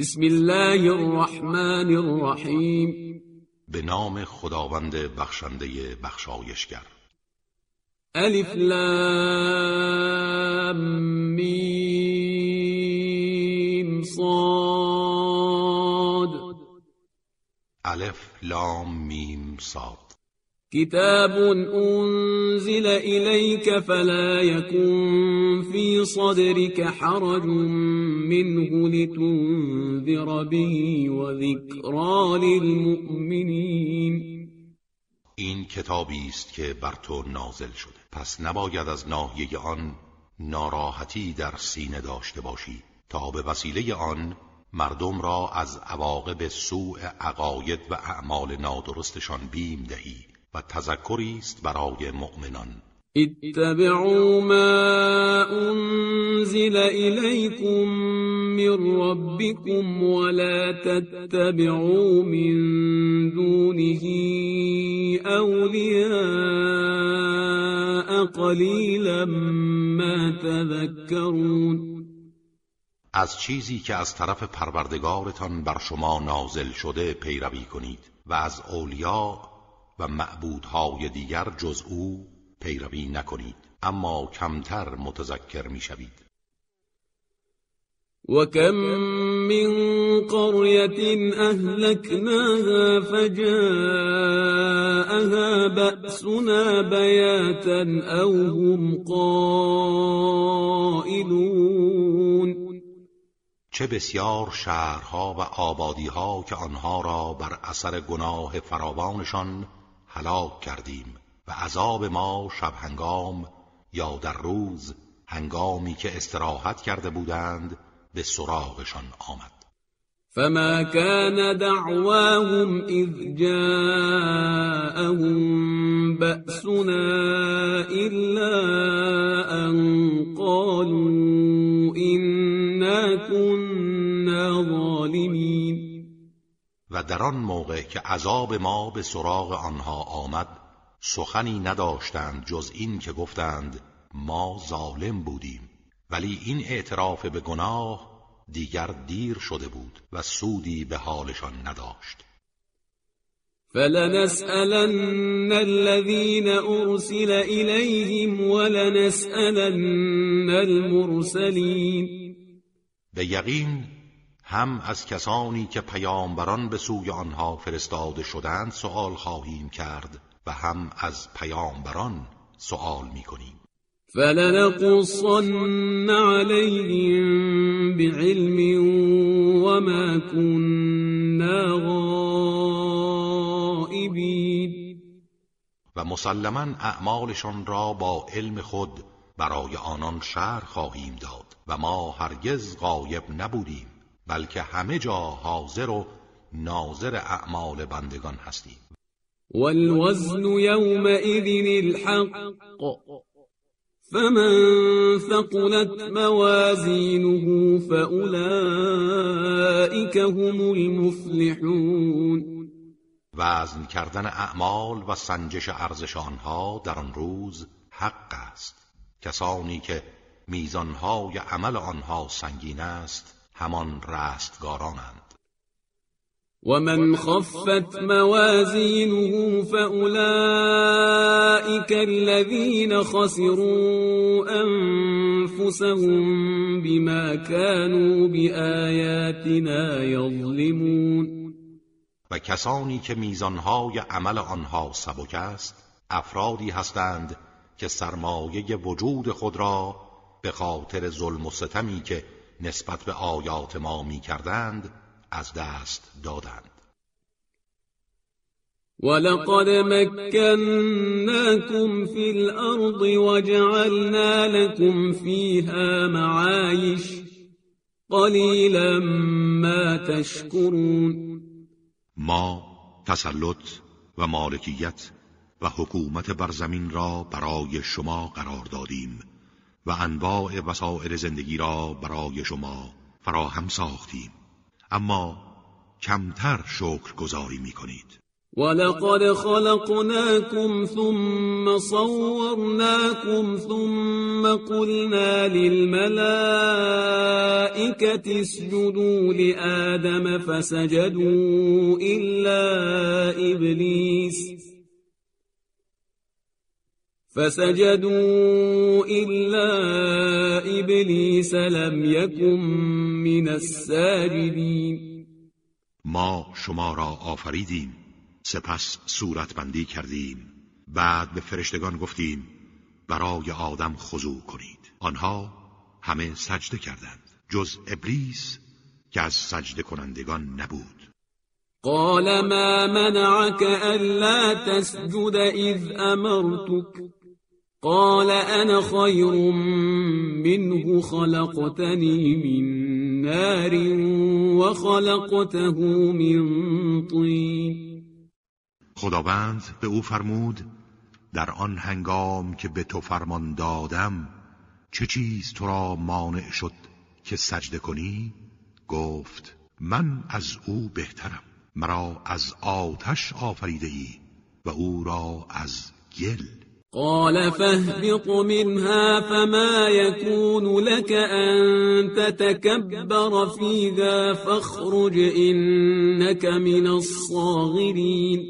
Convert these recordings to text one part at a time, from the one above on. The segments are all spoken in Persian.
بسم الله الرحمن الرحیم. به نام خداوند بخشنده بخشایشگر. الف لام میم صاد. الف لام میم صاد. كتاب أنزل إليك فلا يكن في صدرك حرج منه لتنذر به وذكرى للمؤمنين. این کتابی است که بر تو نازل شده. پس نباید از ناحیه آن ناراحتی در سینه داشته باشی تا به وسیله آن مردم را از عواقب سوء عقاید و اعمال نادرستشان بیم دهی. و تذکری است برای مؤمنان. اتبعوا ما انزل إليكم من ربكم ولا تتبعوا من دونه أولياء قليلا ما تذكرون از چیزی که از طرف پروردگارتان بر شما نازل شده پیروی کنید و از اولیا و معبودهای دیگر جز او پیروی نکنید اما کمتر متذکر می‌شوید. وكم من قرية أهلكناها فجاءها بأسنا بياتا أو هم قائلون چه بسیار شهرها و آبادیها که آنها را بر اثر گناه فراوانشان هلاک کردیم و عذاب ما شب هنگام یا در روز هنگامی که استراحت کرده بودند به سراغشان آمد. فما كان دعواهم إذ جاءهم بأسنا إلا أن قالوا و در آن موقع که عذاب ما به سراغ آنها آمد سخنی نداشتند جز این که گفتند ما ظالم بودیم. ولی این اعتراف به گناه دیگر دیر شده بود و سودی به حالشان نداشت. فلنسألن الذين أرسل إليهم ولنسألن المرسلين به یقین هم از کسانی که پیامبران به سوی آنها فرستاده شدند سؤال خواهیم کرد و هم از پیامبران سؤال می‌کنیم. فلنقصن عليهم بعلم وما كنا غائبين. و مسلما اعمالشان را با علم خود برای آنان شهر خواهیم داد و ما هرگز غایب نبودیم. بلکه همه جا حاضر و ناظر اعمال بندگان هستیم. والوزن يومئذ الحق. فمن ثقلت موازينه فأولئك هم المفلحون. وزن کردن اعمال و سنجش ارزش آنها در آن روز حق است. کسانی که میزانهای عمل آنها سنگین است همان رستگارانند. ومن خفت موازينه فأولئك الذين خسروا أنفسهم بما كانوا بآياتنا يظلمون. و کسانی که میزانهای عمل آنها سبک است افرادی هستند که سرمایه وجود خود را به خاطر ظلم و ستمی که نسبت به آیات ما می کردند از دست دادند. ولقد مكناكم في الأرض وجعلنا لكم فيها معايش قليلا ما تشكرون. ما تسلط و مالکیت و حکومت بر زمین را برای شما قرار دادیم. و انواع وسائل زندگی را برای شما فراهم ساختیم. اما کمتر شکر گذاری می کنید. ولقد خلقناكم ثم صورناكم ثم قلنا للملائكة اسجدوا لآدم فسجدوا إلا إبليس فسجدوا إلا إبليس لم يكن من الساجدين. ما شما را آفریدیم. سپس صورتبندی کردیم. بعد به فرشتگان گفتیم برای آدم خضوع کنید. آنها همه سجده کردند جز ابلیس که از سجده کنندگان نبود. قال ما منعك ألا تسجد إذ أمرتك؟ قال أنا خير منه خلقتني من نار وخلقته من طين. خداوند به او فرمود در آن هنگام که به تو فرمان دادم چه چیز تو را مانع شد که سجده کنی؟ گفت من از او بهترم. مرا از آتش آفریده ای و او را از گل قال فاهبط منها فما يكون لك أن تتكبر فيها فاخرج إنك من الصاغرين.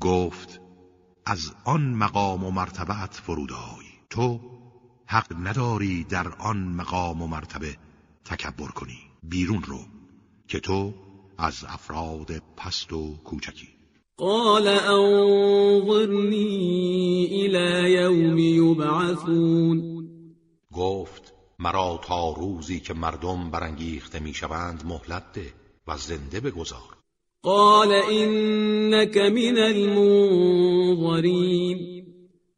گفت از آن مقام و مرتبت فرودای تو حق نداری در آن مقام و مرتبه تکبر کنی. بیرون رو که تو از افراد پست و کوچکی. قال انظرنی الى یوم یبعثون گفت مرا تا روزی که مردم برانگیخته می‌شوند مهلت ده و زنده بگذار. قال انك من المنظرین.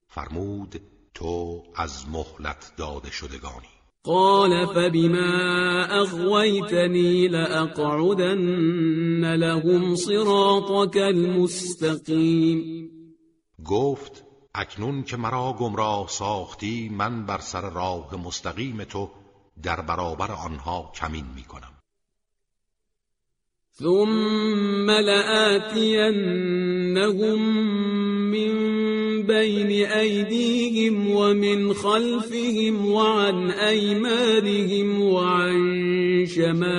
فرمود تو از مهلت داده شدگانی. قال فبما اغويتني لاقعدن لهم صراطك المستقیم گفت اکنون که مرا گمراه ساختی من بر سر راه مستقیم تو در برابر آنها کمین می کنم ثم لآتینهم من بين أيديهم ومن خلفهم وعن أيمانهم وعن شمائلهم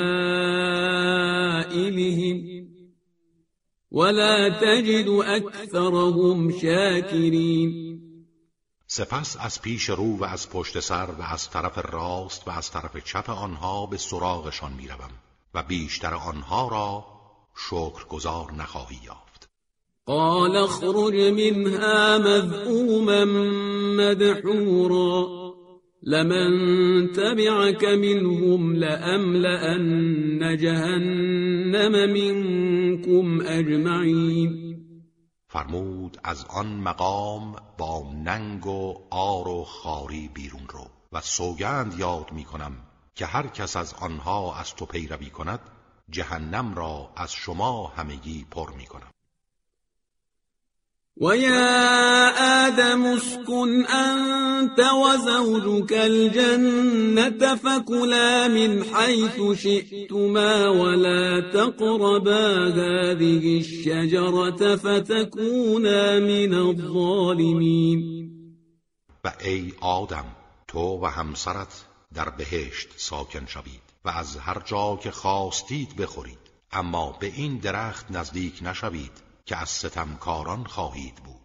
ولا تجد أكثرهم شاكرين. سپس از پیش رو و از پشت سر و از طرف راست و از طرف چپ آنها به سراغشان می‌روم و بیشتر آنها را شکرگزار نخواهی یافت. قال اخرج منها مذءوما مدحورا لمن تبعك منهم لأملأن جهنم منكم أجمعين. فرمود از آن مقام با ننگ و آر و خاری بیرون رو و سوگند یاد می کنم که هر کس از آنها از تو پیروی کند جهنم را از شما همگی پر می کنم. ويا آدم اسكن أنت وزوجك الجنة فكلا من حيث شئتما ولا تقربا هذه الشجرة فتكونا من الظالمين. و ای آدم تو و همسرت در بهشت ساکن شوید و از هر جا که خواستید بخورید اما به این درخت نزدیک نشوید. که از ستمکاران خواهید بود.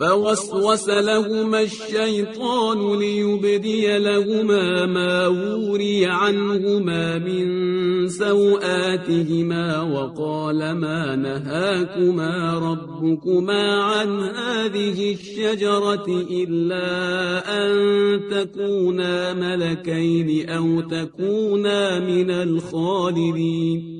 فوسوس لهما الشيطان ليبدي لهما ما وري عنهما من سوآتهما وقال ما نهاكما ربكما عن هذه الشجرة إلا أن تكونا ملكين أو تكونا من الخالدين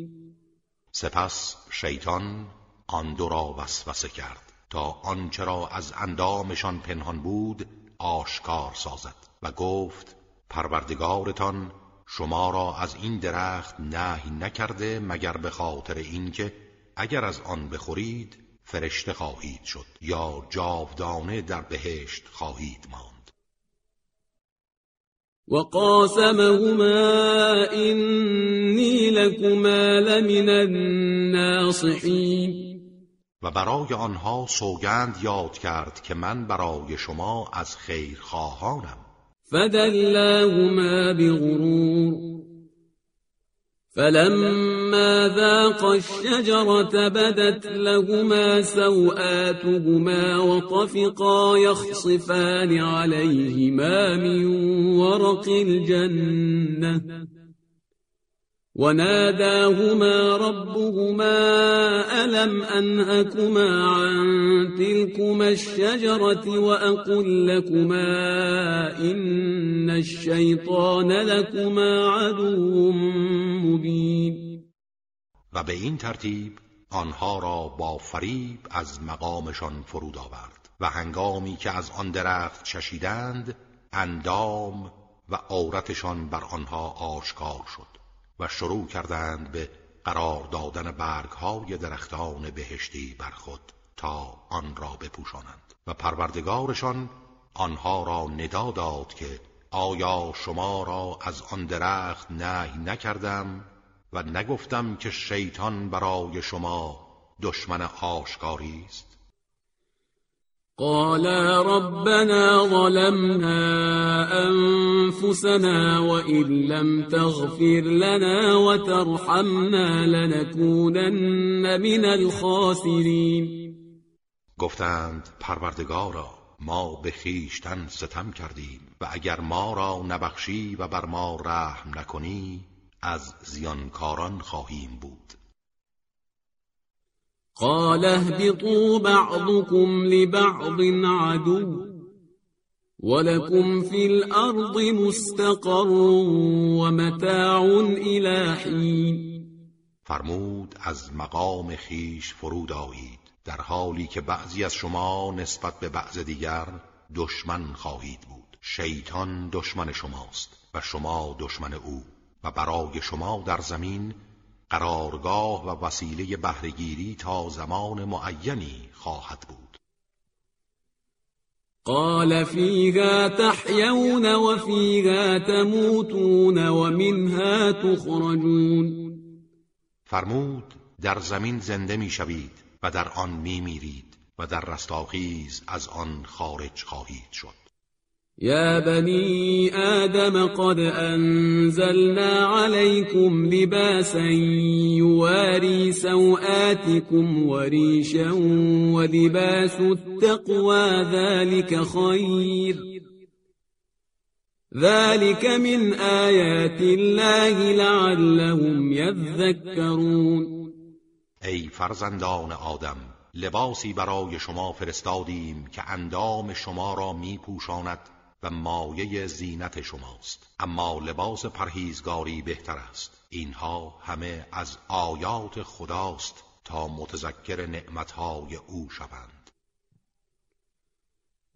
سپس شیطان آن دو را وسوسه کرد تا آنچه را از اندامشان پنهان بود آشکار سازد و گفت پروردگارتان شما را از این درخت نهی نکرده مگر به خاطر اینکه اگر از آن بخورید فرشته خواهید شد یا جاودانه در بهشت خواهید ماند. وقاسمهما إني لكما لمن الناصحين و برای آنها سوگند یاد کرد که من برای شما از خیر خواهانم. فدلاهما بغرور. فلما ذاق الشجرة بدت لهما سوآتهما وطفقا يخصفان عليهما من ورق الجنة. وناداهما ربهما ألم أنهكما عن تلكما الشجرة وأقل لكما إن الشيطان لكما عدو مبين. و به این ترتیب آنها را با فریب از مقامشان فرود آورد و هنگامی که از آن درخت چشیدند اندام و عورتشان بر آنها آشکار شد. و شروع کردند به قرار دادن برگهای درختان بهشتی بر خود تا آن را بپوشانند. و پروردگارشان آنها را ندا داد که آیا شما را از آن درخت نهی نکردم و نگفتم که شیطان برای شما دشمن آشکاری است؟ قالا ربنا ظلمنا أنفسنا وإن لم تغفر لنا وترحمنا لنكونن من الخاسرين. گفتند پروردگارا ما به خیشتن ستم کردیم و اگر ما را نبخشی و بر ما رحم نکنی از زیانکاران خواهیم بود. قال اهبطوا بعضكم لبعض عدو ولكم في الأرض مستقر ومتاع إلى حين. فرمود از مقام خیش فرود آیید در حالی که بعضی از شما نسبت به بعض دیگر دشمن خواهید بود. شیطان دشمن شماست و شما دشمن او و برای شما در زمین قرارگاه و وسیله بهرهگیری تا زمان معینی خواهد بود. قال فيها تحيون وفيها تموتون ومنها تخرجون. فرمود در زمین زنده می‌شوید و در آن میمیرید و در رستاخیز از آن خارج خواهید شد. يا بني آدم قد أنزلنا عليكم لباسا يواري سوآتكم وريشا ولباس التقوى ذلك خير. ذلك من آيات الله لعلهم يذكرون. ای فرزندان آدم لباسی برای شما فرستادیم که اندام شما را می و مایه زینت شماست. اما لباس پرهیزگاری بهتر است. اینها همه از آیات خداست تا متذکر نعمتهای او شوند.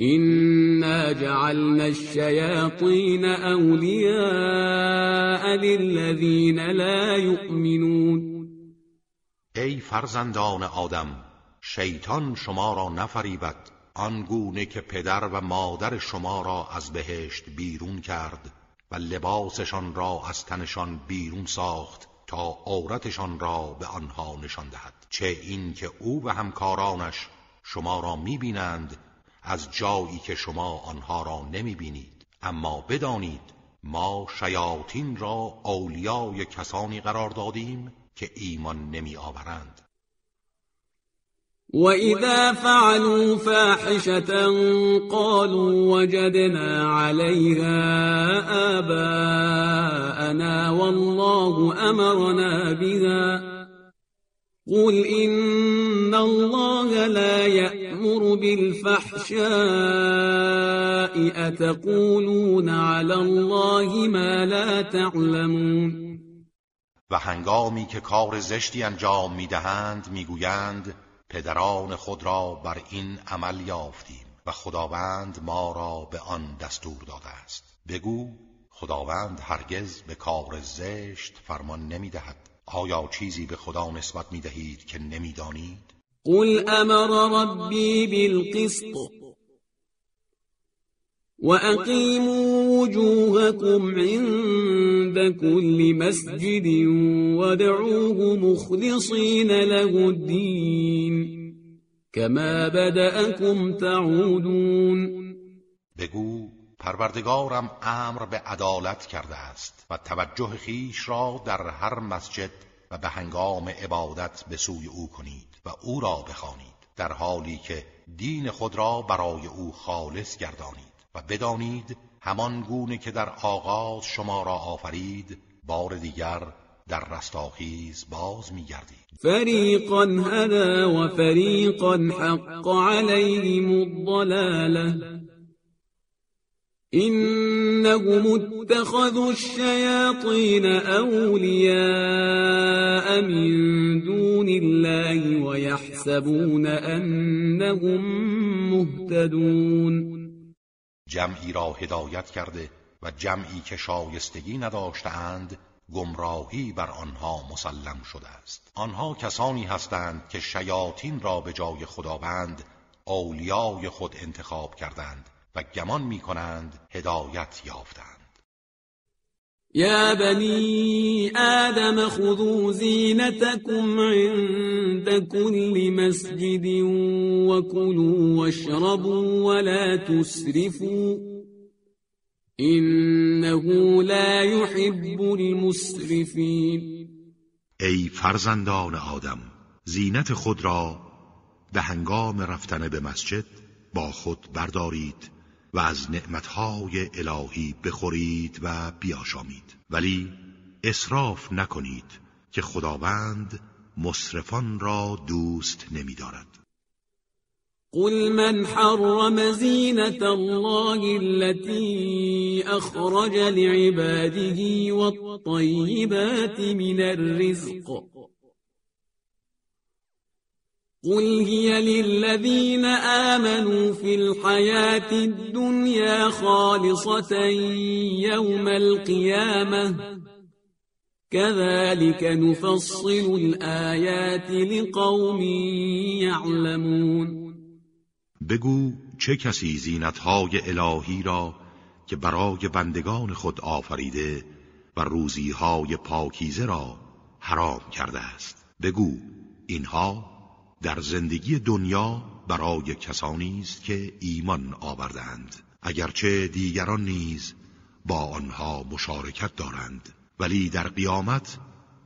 إنا جعلنا الشياطين أولياء للذين لا يؤمنون ای فرزندان آدم شیطان شما را نفریبد. آنگونه که پدر و مادر شما را از بهشت بیرون کرد و لباسشان را از تنشان بیرون ساخت تا عورتشان را به آنها نشان دهد. چه این که او و همکارانش شما را می‌بینند از جایی که شما آنها را نمی بینید اما بدانید ما شیاطین را اولیای کسانی قرار دادیم که ایمان نمی آورند وإذا فعلوا فاحشة قالوا وجدنا عليها آباءنا والله أمرنا بها. قل إن الله لا يأمر بالفحشاء أتقولون على الله ما لا تعلمون و هنگامی که کار زشتی انجام می‌دهند می‌گویند پدران خود را بر این عمل یافتیم و خداوند ما را به آن دستور داده است. بگو خداوند هرگز به کار زشت فرمان نمی‌دهد. آیا چیزی به خدا نسبت می‌دهید که نمی‌دانید؟ قل امر ربی بالقسط وأقيموا وجوهكم عند كل مسجد ودعوه مخلصين له الدين كما بدأكم تعودون. بگو پروردگارم امر به عدالت کرده است. و توجه خیش را در هر مسجد و به هنگام عبادت به سوی او کنید و او را بخوانید در حالی که دین خود را برای او خالص گردانید و بدانید همان گونه که در آغاز شما را آفرید بار دیگر در رستاخیز باز میگردید. فریقا هدا و فریقا حق علیهم الضلاله. إنهم اتخذوا الشياطين أولياء من دون الله ويحسبون أنهم مهتدون. جمعی را هدایت کرده و جمعی که شایستگی نداشتند گمراهی بر آنها مسلم شده است. آنها کسانی هستند که شیاطین را به جای خداوند اولیای خود انتخاب کردند. و گمان می کنند هدایت یافتند. یا بنی آدم خذوا زینتكم عند كل مسجد وكلوا واشربوا ولا تسرفوا انه لا يحب المسرفين ای فرزندان آدم زینت خود را به هنگام رفتن به مسجد با خود بردارید. و از نعمتهای الهی بخورید و بیاشامید. ولی اصراف نکنید که خداوند مصرفان را دوست نمیدارد. قل من حرم زینت الله التي اخرج لعباده والطیبات من الرزق. قل هي للذين آمنوا في الحياة الدنيا خالصة يوم القيامة كذلك نفصل الآيات لقوم يعلمون بگو چه کسی زینتهای الهی را که برای بندگان خود آفریده و روزیهای پاکیزه را حرام کرده است؟ بگو اینها در زندگی دنیا برای کسانی است که ایمان آوردند اگرچه دیگران نیز با آنها مشارکت دارند ولی در قیامت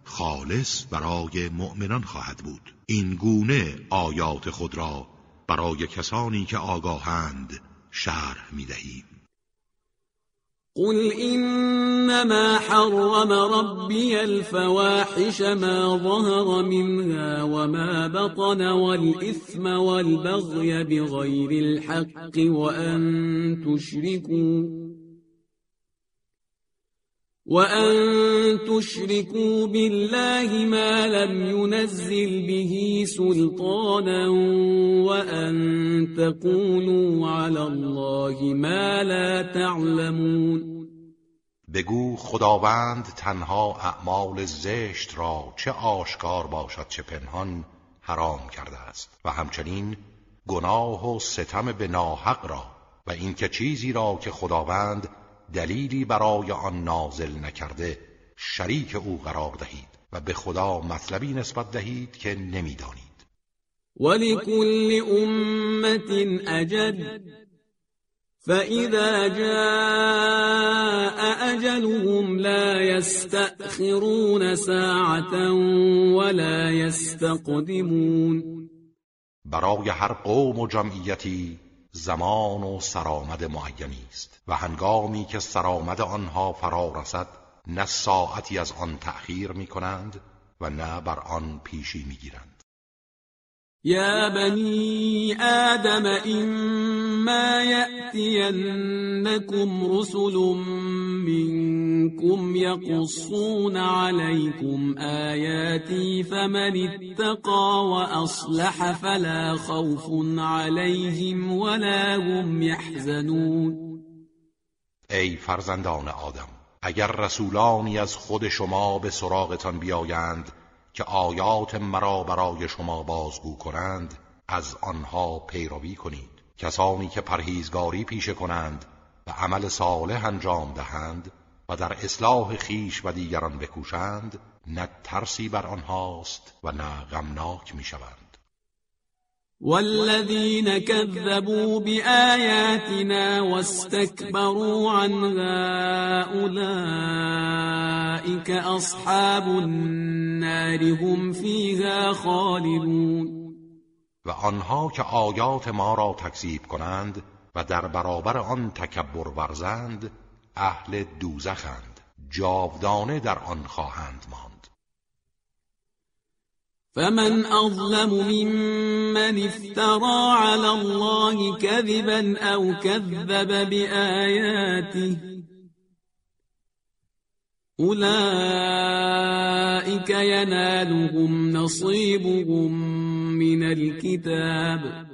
خالص برای مؤمنان خواهد بود. این گونه آیات خود را برای کسانی که آگاهند شرح می دهیم قل إنما حرم ربي الفواحش ما ظهر منها وما بطن والإثم والبغي بغير الحق وأن تشركوا وأن تشركوا بالله ما لم ينزل به سلطانا وأن تقولوا على الله ما لا تعلمون بگو خداوند تنها اعمال زشت را چه آشکار باشد چه پنهان حرام کرده است. و همچنین گناه و ستم به ناحق را و اینکه چیزی را که خداوند دلیلی برای آن نازل نکرده شریک او قرار دهید و به خدا مطلبی نسبت دهید که نمی‌دانید. ولكل امت اجل فإذا جاء أجلهم لا يستأخرون ساعة ولا يستقدمون. برای هر قوم و جمعیتی زمان و سرآمد معینی است. و هنگامی که سرآمد آنها فرا رسد نه ساعتی از آن تأخیر می کنند و نه بر آن پیشی می گیرند يا بني آدم إما يأتينكم رسل منكم يقصون عليكم آياتي فمن اتقى وأصلح فلا خوف عليهم ولا هم يحزنون. ای فرزندان آدم اگر رسولانی از خود شما به سراغتان بیایند که آیات مرا برای شما بازگو کنند از آنها پیروی کنید. کسانی که پرهیزگاری پیشه کنند و عمل صالح انجام دهند و در اصلاح خیش و دیگران بکوشند نه ترسی بر آنهاست و نه غمناک می‌شوند. والذين كذبوا بآياتنا واستكبروا عنها أولئك أصحاب النار هم فيها خالدون. و آنها که آیات ما را تکذیب کنند و در برابر آن تکبر ورزند اهل دوزخند جاودانه در آن خواهند ماند. فمن أظلم ممن افترى على الله كذبا أو كذب بآياته أولئك ينالهم نصيبهم من الكتاب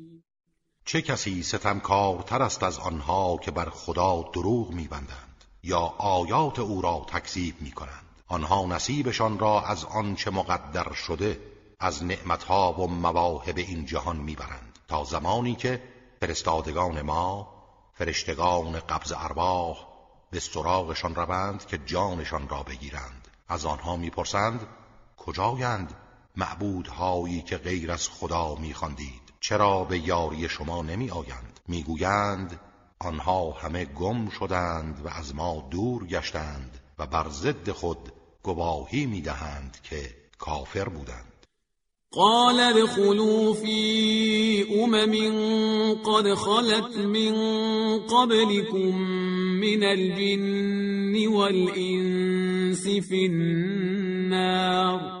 چه کسی ستمکارتر است از آنها که بر خدا دروغ میبندند یا آیات او را تکذیب می‌کنند؟ آنها نصیبشان را از آنچه مقدر شده از نعمتها و مواهب این جهان می‌برند تا زمانی که فرستادگان ما فرشتگان قبض ارواح به سراغشان روند که جانشان را بگیرند. از آنها می‌پرسند کجایند معبودهایی که غیر از خدا میخواندید؟ چرا به یاری شما نمی آیند می‌گویند آنها همه گم شدند و از ما دور گشتند و بر ضد خود گواهی می‌دهند که کافر بودند. قال ادخلوا في امم قد خلت من قبلكم من الجن والانس في النار.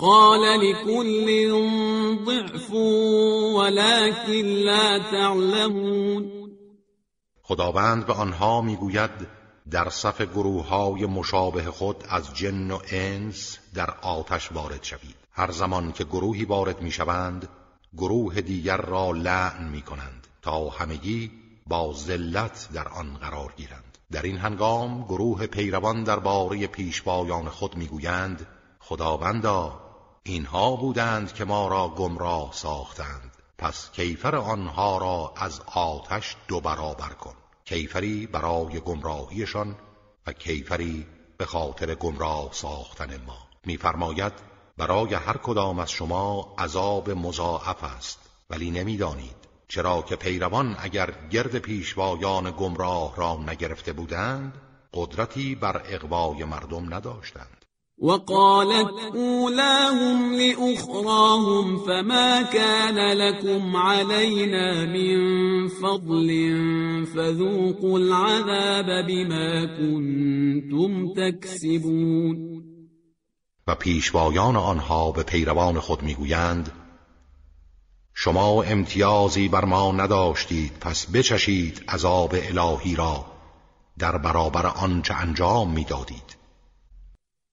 قال لكل ضعف ولكن لا تعلمون. خداوند به آنها می‌گوید در صف گروه های مشابه خود از جن و انس در آتش وارد شوید. هر زمان که گروهی وارد می‌شوند گروه دیگر را لعن می کنند تا همگی با ذلت در آن قرار گیرند. در این هنگام گروه پیروان درباره پیشوایان خود می‌گویند خداوندا اینها بودند که ما را گمراه ساختند. پس کیفر آنها را از آتش دو برابر کن. کیفری برای گمراهیشان و کیفری به خاطر گمراه ساختن ما. میفرماید برای هر کدام از شما عذاب مضاعف است. ولی نمی‌دانید چرا که پیروان اگر گرد پیشوایان گمراه را نگرفته بودند قدرتی بر اقوای مردم نداشتند. وقالت أولاهم لأخراهم فما كان لكم علينا من فضل فذوقوا العذاب بما كنتم تكسبون. و پیشوایان آنها به پیروان خود می‌گویند شما امتیازی بر ما نداشتید پس بچشید عذاب الهی را در برابر آنچه انجام می‌دادید.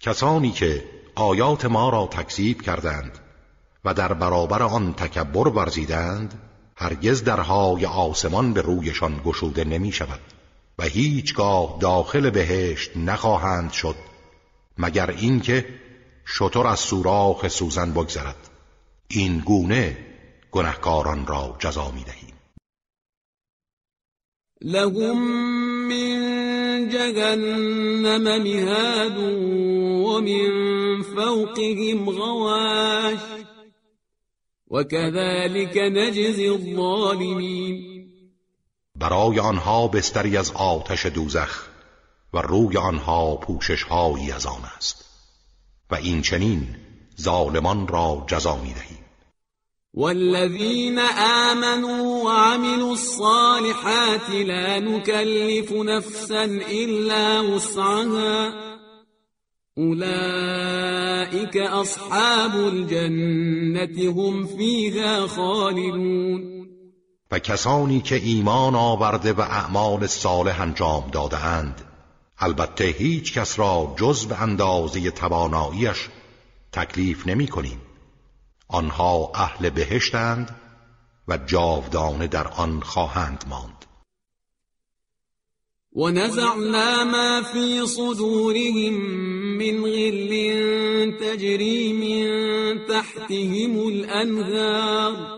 کسانی که آیات ما را تکذیب کردند و در برابر آن تکبر ورزیدند هرگز درهای آسمان به رویشان گشوده نمی شود و هیچگاه داخل بهشت نخواهند شد مگر اینکه شطر از سوراخ سوزن بگذرد. این گونه گنهکاران را جزا می دهیم لهم من جهنم مهاد ومن فوقهم غواش وكذلك نجزي الظالمين. برای آنها بستری از آتش دوزخ و روی آنها پوشش هایی از آن است و این چنین ظالمان را جزا می دهیم والذين آمنوا وعملوا الصالحات لا نكلف نفسا إلا وسعها. أولئك أصحاب الجنة هم فيها خالدون. و کسانی که ایمان آورده و اعمال صالح انجام دادهاند البته هیچ کس را جز به اندازه تواناییش تکلیف نمی کنیم آنها اهل بهشتند و جاودانه در آن خواهند ماند. ونزعنا ما في صدورهم من غل تجري من تحتهم الأنهار.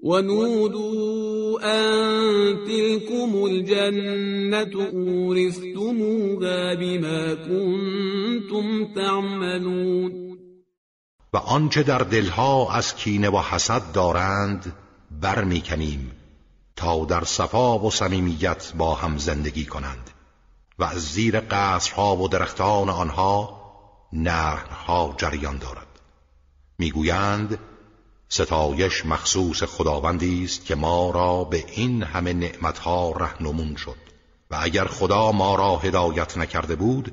ونودوا أن تلكم الجنة أورثتموها بما كنتم تعملون. و آنچه در دلها از کینه و حسد دارند برمیکنیم تا در صفا و صمیمیت با هم زندگی کنند و از زیر قصرها و درختان آنها نهرها جریان دارد. می‌گویند ستایش مخصوص خداوندی است که ما را به این همه نعمتها رهنمون شد. و اگر خدا ما را هدایت نکرده بود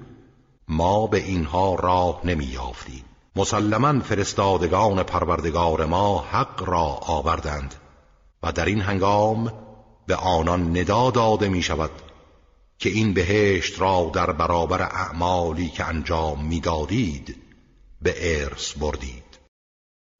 ما به اینها راه نمی یافتیم مسلما فرستادگان پروردگار ما حق را آوردند. و در این هنگام به آنان ندا داده می شود که این بهشت را در برابر اعمالی که انجام می‌دادید به ارث بردید.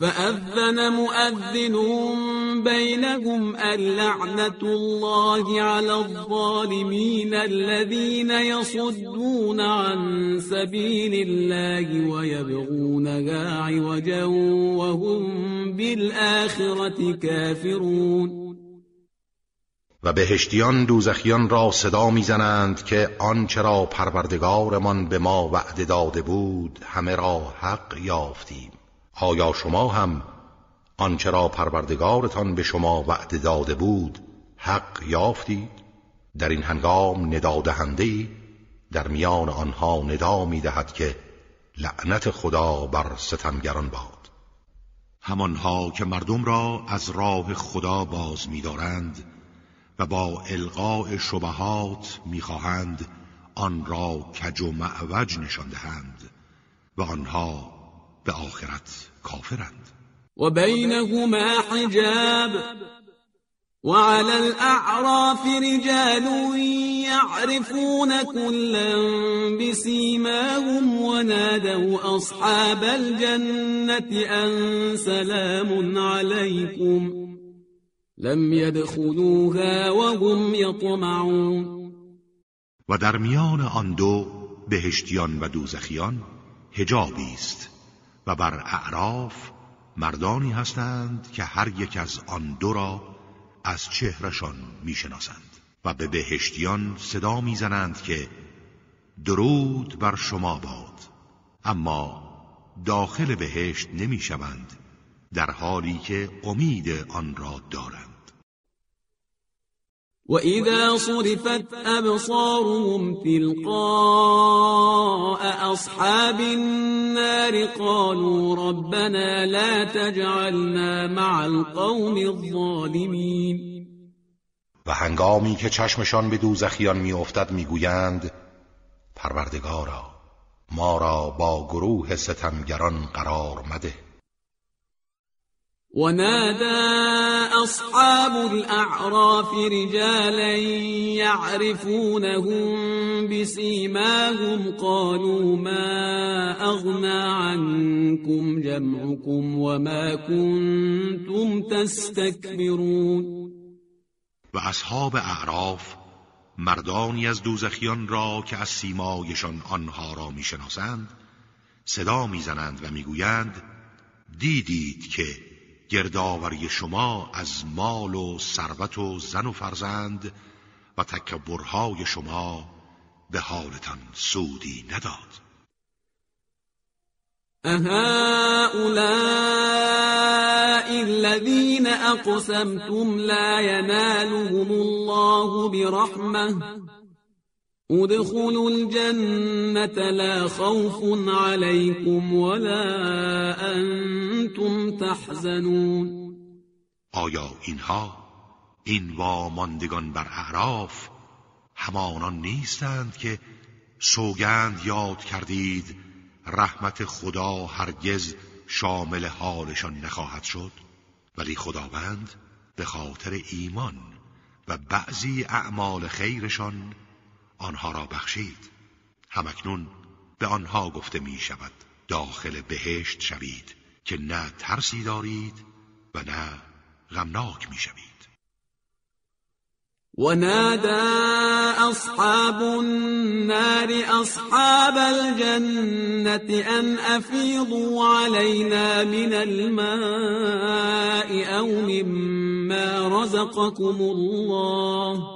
فأذن مؤذن بينهم اللعنة الله على الظالمين الذين يصدون عن سبيل الله ويبغونها عوجا وهم بالآخرة كافرون و بهشتیان دوزخیان را صدا می‌زنند که آنچه را پروردگارمان به ما وعده داده بود همه را حق یافتیم. آیا شما هم آنچه را پروردگارتان به شما وعده داده بود حق یافتید. در این هنگام ندادهنده در میان آنها ندا می‌دهد که لعنت خدا بر ستمگران باد. همانها که مردم را از راه خدا باز می‌دارند و با القاء شبهات می‌خواهند آن را کج و معوج نشان دهند و آنها به آخرت کافرند و بینهما حجاب وعلى الأعراف رجال يعرفون كلا بسيماهم ونادوا أصحاب الجنة أن سلام عليكم. لم يدخلوها وهم يطمعون. و در میان آن دو بهشتیان و دوزخیان هجابی است. و بر اعراف مردانی هستند که هر یک از آن دو را از چهرشان می‌شناسند و به بهشتیان صدا می‌زنند که درود بر شما باد. اما داخل بهشت نمی‌شوند در حالی که امید آن را دارند. وإذا صرفت أبصارهم تلقاء أصحاب النار قالوا ربنا لا تجعلنا مع القوم الظالمين و هنگامی که چشمشان به دوزخیان میافتد می‌گویند پروردگارا ما را با گروه ستمگران قرار مده. ونادى أصحاب الأعراف رجالا يعرفونهم بسيماهم قالوا ما أغنى عنكم جمعكم وما كنتم تستكبرون و اصحاب اعراف مردانی از دوزخیان را که از سیمایشان آنها را می‌شناسند صدا می‌زنند و می‌گویند دیدید که گردآوری شما از مال و ثروت و زن و فرزند و تکبرهای شما به حالتان سودی نداد. أهؤلاء الذين أقسمتم لا ينالهم الله برحمة. ادخلوا الجنة لا خوف عليكم ولا أنتم تحزنون. آیا اینها این واماندگان بر اعراف همانان نیستند که سوگند یاد کردید رحمت خدا هرگز شامل حالشان نخواهد شد؟ ولی خداوند به خاطر ایمان و بعضی اعمال خیرشان آنها را بخشید. همکنون به آنها گفته می شود داخل بهشت شوید که نه ترسی دارید و نه غمناک می شوید ونادى أصحاب النار أصحاب الجنة أن أفيضوا علينا من الماء أو مما رزقكم الله.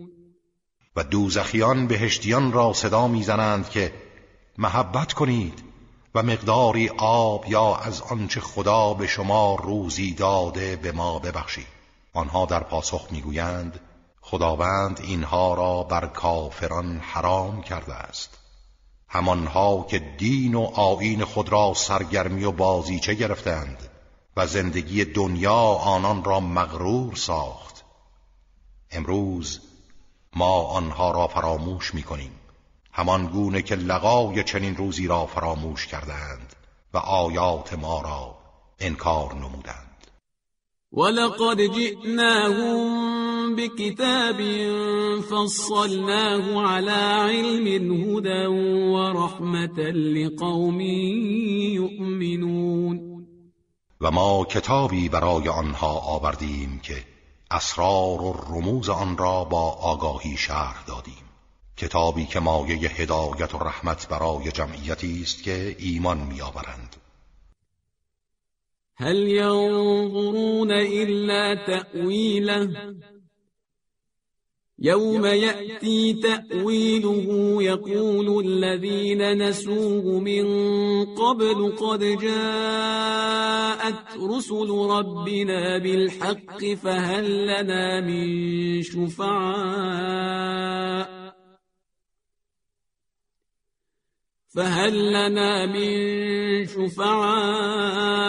و دوزخیان بهشتیان را صدا می‌زنند که محبت کنید و مقداری آب یا از آنچه خدا به شما روزی داده به ما ببخشید. آنها در پاسخ می‌گویند خداوند اینها را بر کافران حرام کرده است. همانها که دین و آیین خود را سرگرمی و بازیچه گرفتند و زندگی دنیا آنان را مغرور ساخت. امروز ما آنها را فراموش می کنیم همان گونه که لقای چنین روزی را فراموش کردند و آیات ما را انکار نمودند. ولقد جئناهم بكتاب فصلناه على علم هدى ورحمة لقوم يؤمنون و ما کتابی برای آنها آوردیم که اسرار و رموز آن را با آگاهی شرح دادیم. کتابی که مایه هدایت و رحمت برای جمعیتی است که ایمان میآورند. هل ينظرون إلا تأويله يوم يأتي تأويله يقول الذين نسوه من قبل قد جاءت رسل ربنا بالحق فهل لنا من شفعاء فهل لنا من شفعاء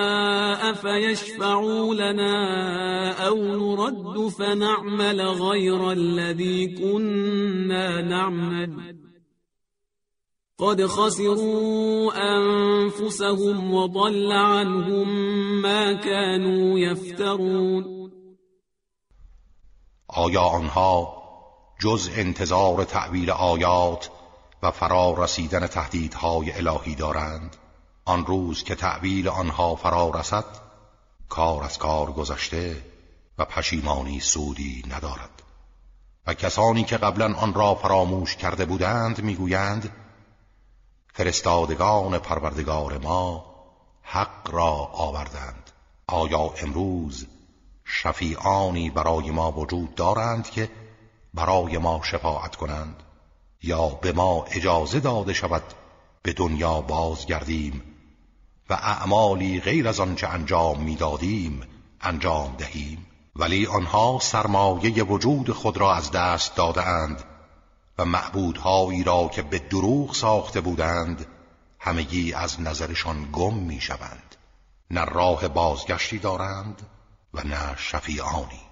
فيشفعوا لنا أو نرد فنعمل غير الذي كنا نعمل؟ قد خسروا أنفسهم وضل عنهم ما كانوا يفترون. آیا آنها جز انتظار تعبیر آیات و فرا رسیدن تهدیدهای الهی دارند. آن روز که تعویل آنها فرا رسد کار از کار گذشته و پشیمانی سودی ندارد. و کسانی که قبلا آن را فراموش کرده بودند می‌گویند فرستادگان پروردگار ما حق را آوردند. آیا امروز شفیعانی برای ما وجود دارند که برای ما شفاعت کنند؟ یا به ما اجازه داده شود به دنیا بازگردیم و اعمالی غیر از آنچه انجام می‌دادیم انجام دهیم. ولی آنها سرمایه وجود خود را از دست دادهاند و معبودهایی را که به دروغ ساخته بودند همگی از نظرشان گم می‌شوند. نه راه بازگشتی دارند و نه شفیعانی.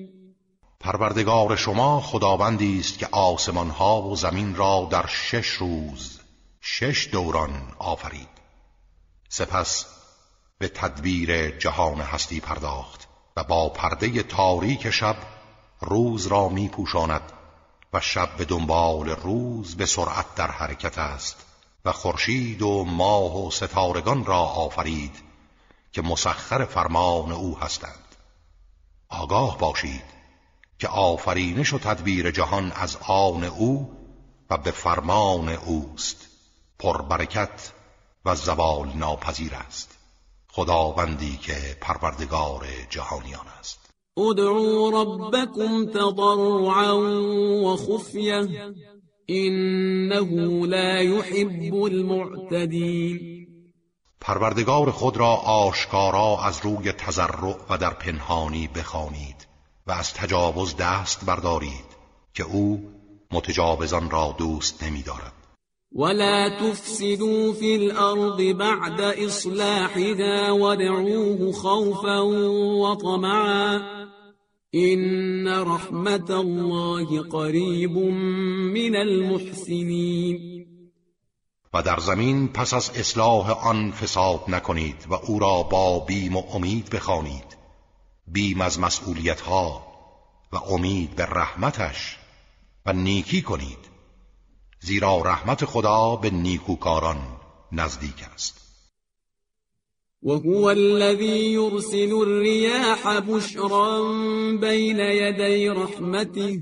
پروردگار شما خداوندی است که آسمان ها و زمین را در شش روز شش دوران آفرید. سپس به تدبیر جهان هستی پرداخت و با پرده تاریک شب روز را می پوشاند و شب به دنبال روز به سرعت در حرکت است و خورشید و ماه و ستارگان را آفرید که مسخر فرمان او هستند. آگاه باشید. که آفرینش و تدبیر جهان از آن او و به فرمان اوست. پربرکت و زوال ناپذیر است. خداوندی که پروردگار جهانیان است. ادعوا ربكم تضرعا وخفية انه لا يحب المعتدين پروردگار خود را آشکارا از روی تضرع و در پنهانی بخوانید. و از تجاوز دست بردارید که او متجاوزان را دوست نمیدارد. ولا تفسدوا في الأرض بعد إصلاحها ودعوه خوفا وطمعا إن رحمة الله قریب من المحسنین و در زمین پس از اصلاح آن فساد نکنید و او را با بیم و امید بخوانید. بیم از مسئولیت ها و امید به رحمتش و نیکی کنید زیرا رحمت خدا به نیکوکاران نزدیک است. وهو الذي يرسل الرياح بشرا بين يدي رحمته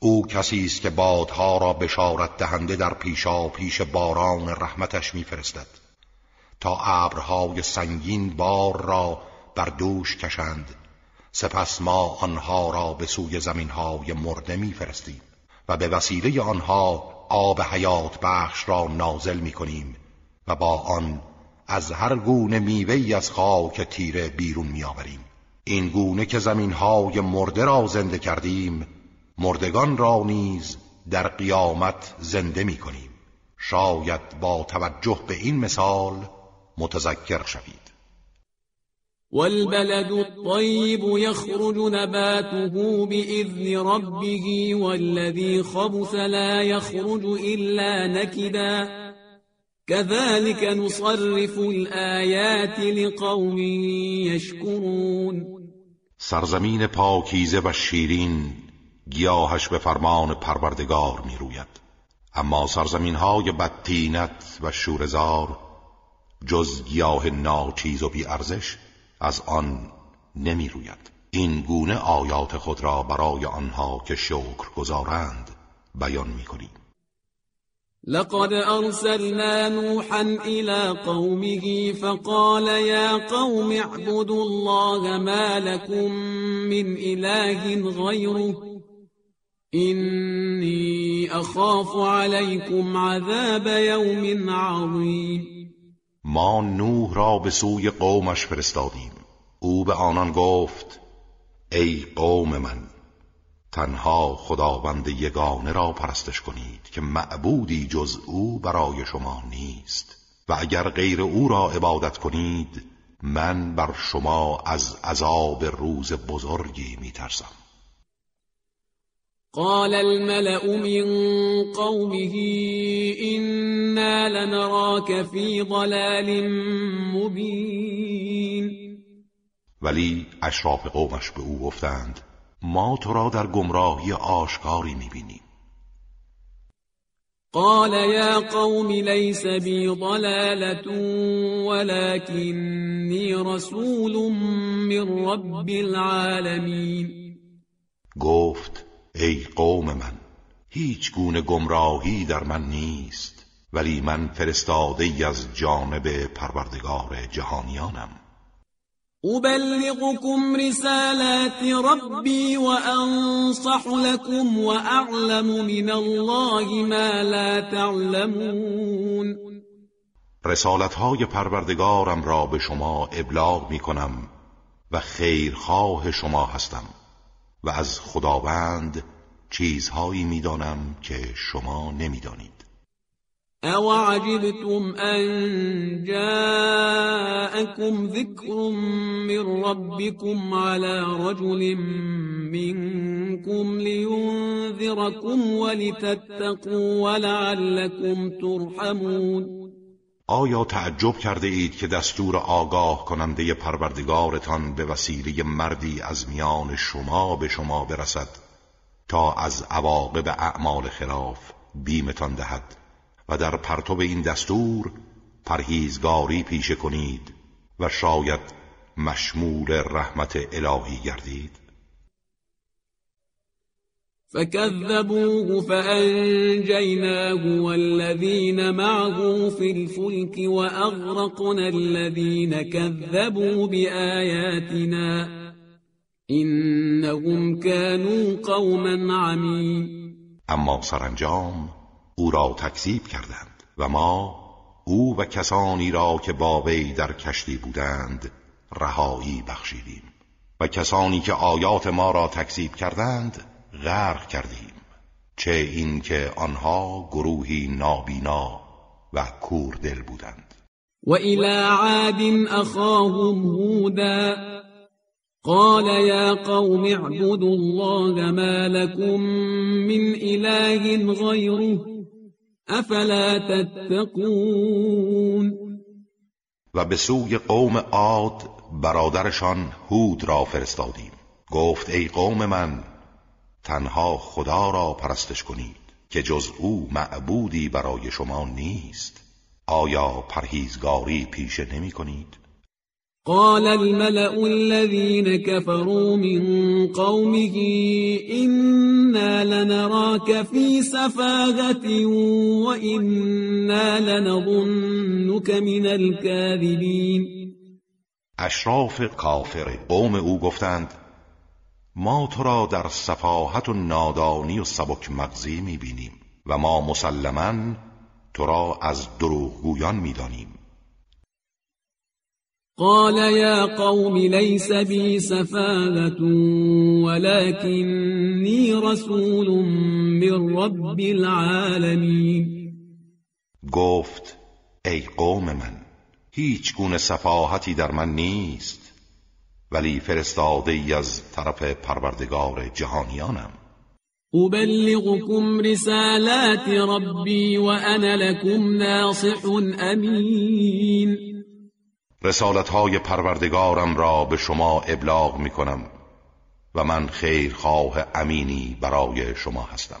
او کسی است که بادها را بشارت دهنده در پیشا پیش باران رحمتش میفرستد تا ابرهای سنگین بار را بر دوش کشند. سپس ما آنها را به سوی زمینهای مرده میفرستیم و به وسیله آنها آب حیات بخش را نازل می کنیم و با آن از هر گونه میوهی از خاک تیره بیرون میآوریم. این گونه که زمینهای مرده را زنده کردیم مردگان را نیز در قیامت زنده می کنیم شاید با توجه به این مثال متذکر شوید. والبلد الطيب يخرج نباته بإذن ربه والذي خبث لا يخرج إلا نكدا. كذلك نصرف الآيات لقوم يشكرون. سرزمین پاکیزه و شیرین گیاهش به فرمان پروردگار می روید اما سرزمین های بدتینت و شورزار جز گیاه ناچیز و بی ارزش از آن نمی روید این گونه آیات خود را برای آنها که شکر گذارند بیان می کنیم لقد أرسلنا نوحا إلى قومه فقال يا قوم اعبدوا الله ما لكم من إله غيره إني أخاف عليكم عذاب يوم عظيم. ما نوح را به سوی قومش فرستادیم. او به آنان گفت ای قوم من تنها خداوند یگانه را پرستش کنید که معبودی جز او برای شما نیست. و اگر غیر او را عبادت کنید من بر شما از عذاب روز بزرگی میترسم. قال الملأ من قومه إنا لنراك في ضلال مبين. ولی اشراف قومش به او گفتند ما تو را در گمراهی آشکاری می‌بینیم. قال يا قوم ليس بي ضلالة ولكني رسول من رب العالمين. گفت ای قوم من هیچ گونه گمراهی در من نیست ولی من فرستاده ای از جانب پروردگار جهانیانم. أبلغكم رسالات ربي وأنصح لكم وأعلم من الله ما لا تعلمون. رسالت های پروردگارم را به شما ابلاغ می کنم و خیرخواه شما هستم. و از خداوند چیزهایی می‌دانم که شما نمی‌دانید. او عجبتم ان جاءكم ذكر من ربكم على رجل منكم لينذركم ولتتقوا ولعلكم ترحمون. آیا تعجب کرده اید که دستور آگاه کننده پروردگارتان به وسیله مردی از میان شما به شما برسد تا از عواقب اعمال خلاف بیمتان دهد و در پرتو این دستور پرهیزگاری پیشه کنید و شاید مشمول رحمت الهی گردید؟ فكذبوه فأنجيناه والذين معه في الفلك وأغرقنا الذين كذبوا بآياتنا إنهم كانوا قوما عمين اما سرانجام او را تکذیب کردند و ما او و کسانی را که با وی در کشتی بودند رهایی بخشیدیم. و کسانی که آیات ما را تکذیب کردند غرق کردیم. چه این که آنها گروهی نابینا و کوردل بودند. و الى عاد اخاهم هودا قال يا قوم اعبدوا الله ما لكم من اله غيره افلا تتقون. و به سوی قوم عاد برادرشان هود را فرستادیم. گفت ای قوم من تنها خدا را پرستش کنید که جز او معبودی برای شما نیست آیا پرهیزگاری پیشه نمی کنید؟ قال الملأ الذين كفروا من قومه إنا لنراك في سفاهة وإنا لنظنك من الكاذبين اشراف کافر قوم او گفتند ما تو را در صفاحت و نادانی و سبک مغزی می‌بینیم و ما مسلما تو را از دروغگویان می‌دانیم. قال يا قوم ليس بي سفاهة ولكني رسول من رب العالمين. گفت ای قوم من هیچ گونه صفاحتی در من نیست. ولی فرستاده ای از طرف پروردگار جهانیانم. أبلغكم رسالات ربي وأنا لكم ناصح أمين رسالت های پروردگارم را به شما ابلاغ می کنم و من خیرخواه امینی برای شما هستم.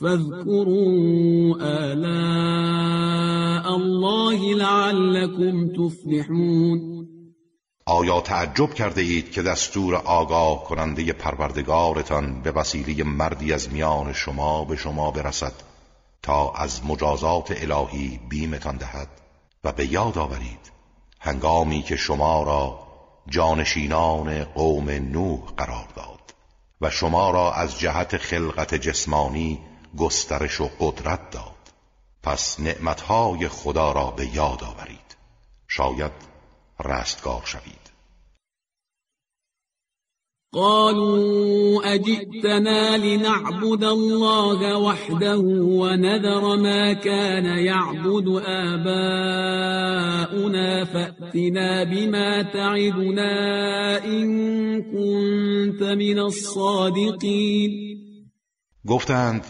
فاذكروا آلاء الله لعلكم تفلحون. آیا تعجب کرده اید که دستور آگاه کننده پروردگارتان به وسیله مردی از میان شما به شما برسد تا از مجازات الهی بیمتان دهد و به یاد آورید هنگامی که شما را جانشینان قوم نوح قرار داد و شما را از جهت خلقت جسمانی گسترش و قدرت داد. پس نعمتهای خدا را به یاد آورید. شاید رستگار شوید. قالوا أجئتنا لنعبد الله وحده ونذر ما كان يعبد آباؤنا فأتنا بما تعدنا إن كنت من الصادقين. گفتند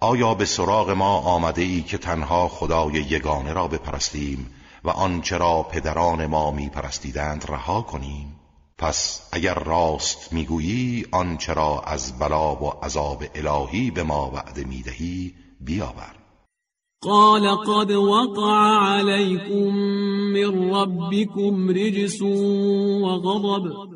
آیا به سراغ ما آمده ای که تنها خدای یگانه را بپرستیم و آنچه را پدران ما میپرستیدند رها کنیم؟ پس اگر راست می‌گویی آنچه را از بلا و عذاب الهی به ما وعده می‌دهی بیاور. قال قد وقع عليكم من ربكم رجس وغضب.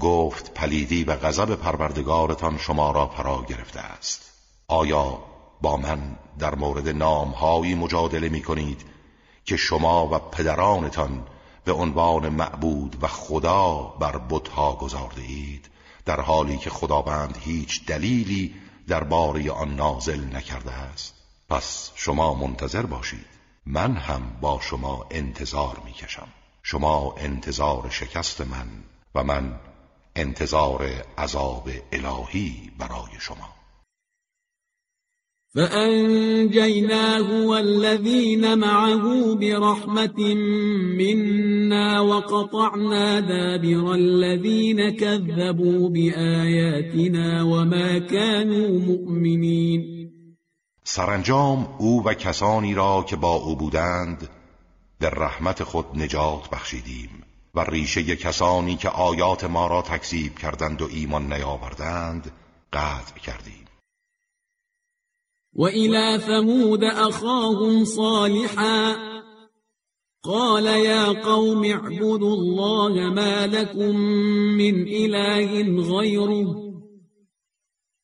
گفت پلیدی و غضب پروردگارتان شما را فرا گرفته است. آیا با من در مورد نامهایی مجادله می کنید که شما و پدرانتان به عنوان معبود و خدا بر بتها گذارده اید در حالی که خداوند هیچ دلیلی درباره آن نازل نکرده است؟ پس شما منتظر باشید. من هم با شما انتظار می کشم. شما انتظار شکست من و من انتظار عذاب الهی برای شما. فأنجيناه والذين معه برحمة منا وقطعنا دابر الذين كذبوا بآياتنا وما كانوا مؤمنين. سرانجام او و کسانی را که با او بودند در رحمت خود نجات بخشیدیم. و ریشه کسانی که آیات ما را تکذیب کردند و ایمان نیاوردند قطع کردیم. و الى ثمود اخاهم صالحا قال يا قوم اعبدوا الله ما لكم من اله غيره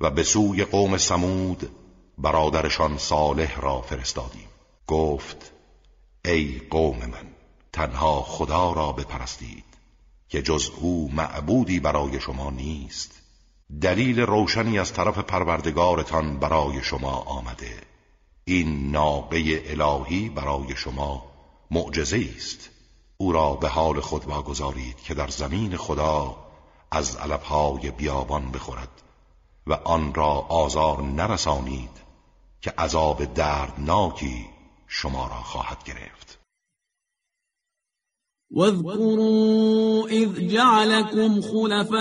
و به سوی قوم سمود برادرشان صالح را فرستادیم. گفت ای قوم من تنها خدا را بپرستید که جز او معبودی برای شما نیست. دلیل روشنی از طرف پروردگارتان برای شما آمده. این ناقه الهی برای شما معجزه است. او را به حال خود واگذارید که در زمین خدا از علفهای بیابان بخورد. و آن را آزار نرسانید که عذاب دردناکی شما را خواهد گرفت. واذكروا إذ جعلكم خلفاء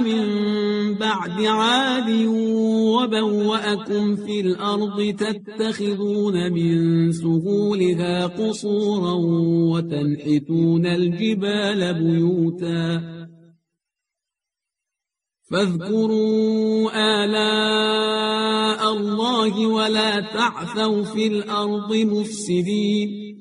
من بعد عاد وبوأكم في الأرض تتخذون من سهولها قصورا وتنحتون الجبال بيوتا فاذكروا آلاء الله ولا تعثوا في الأرض مفسدين.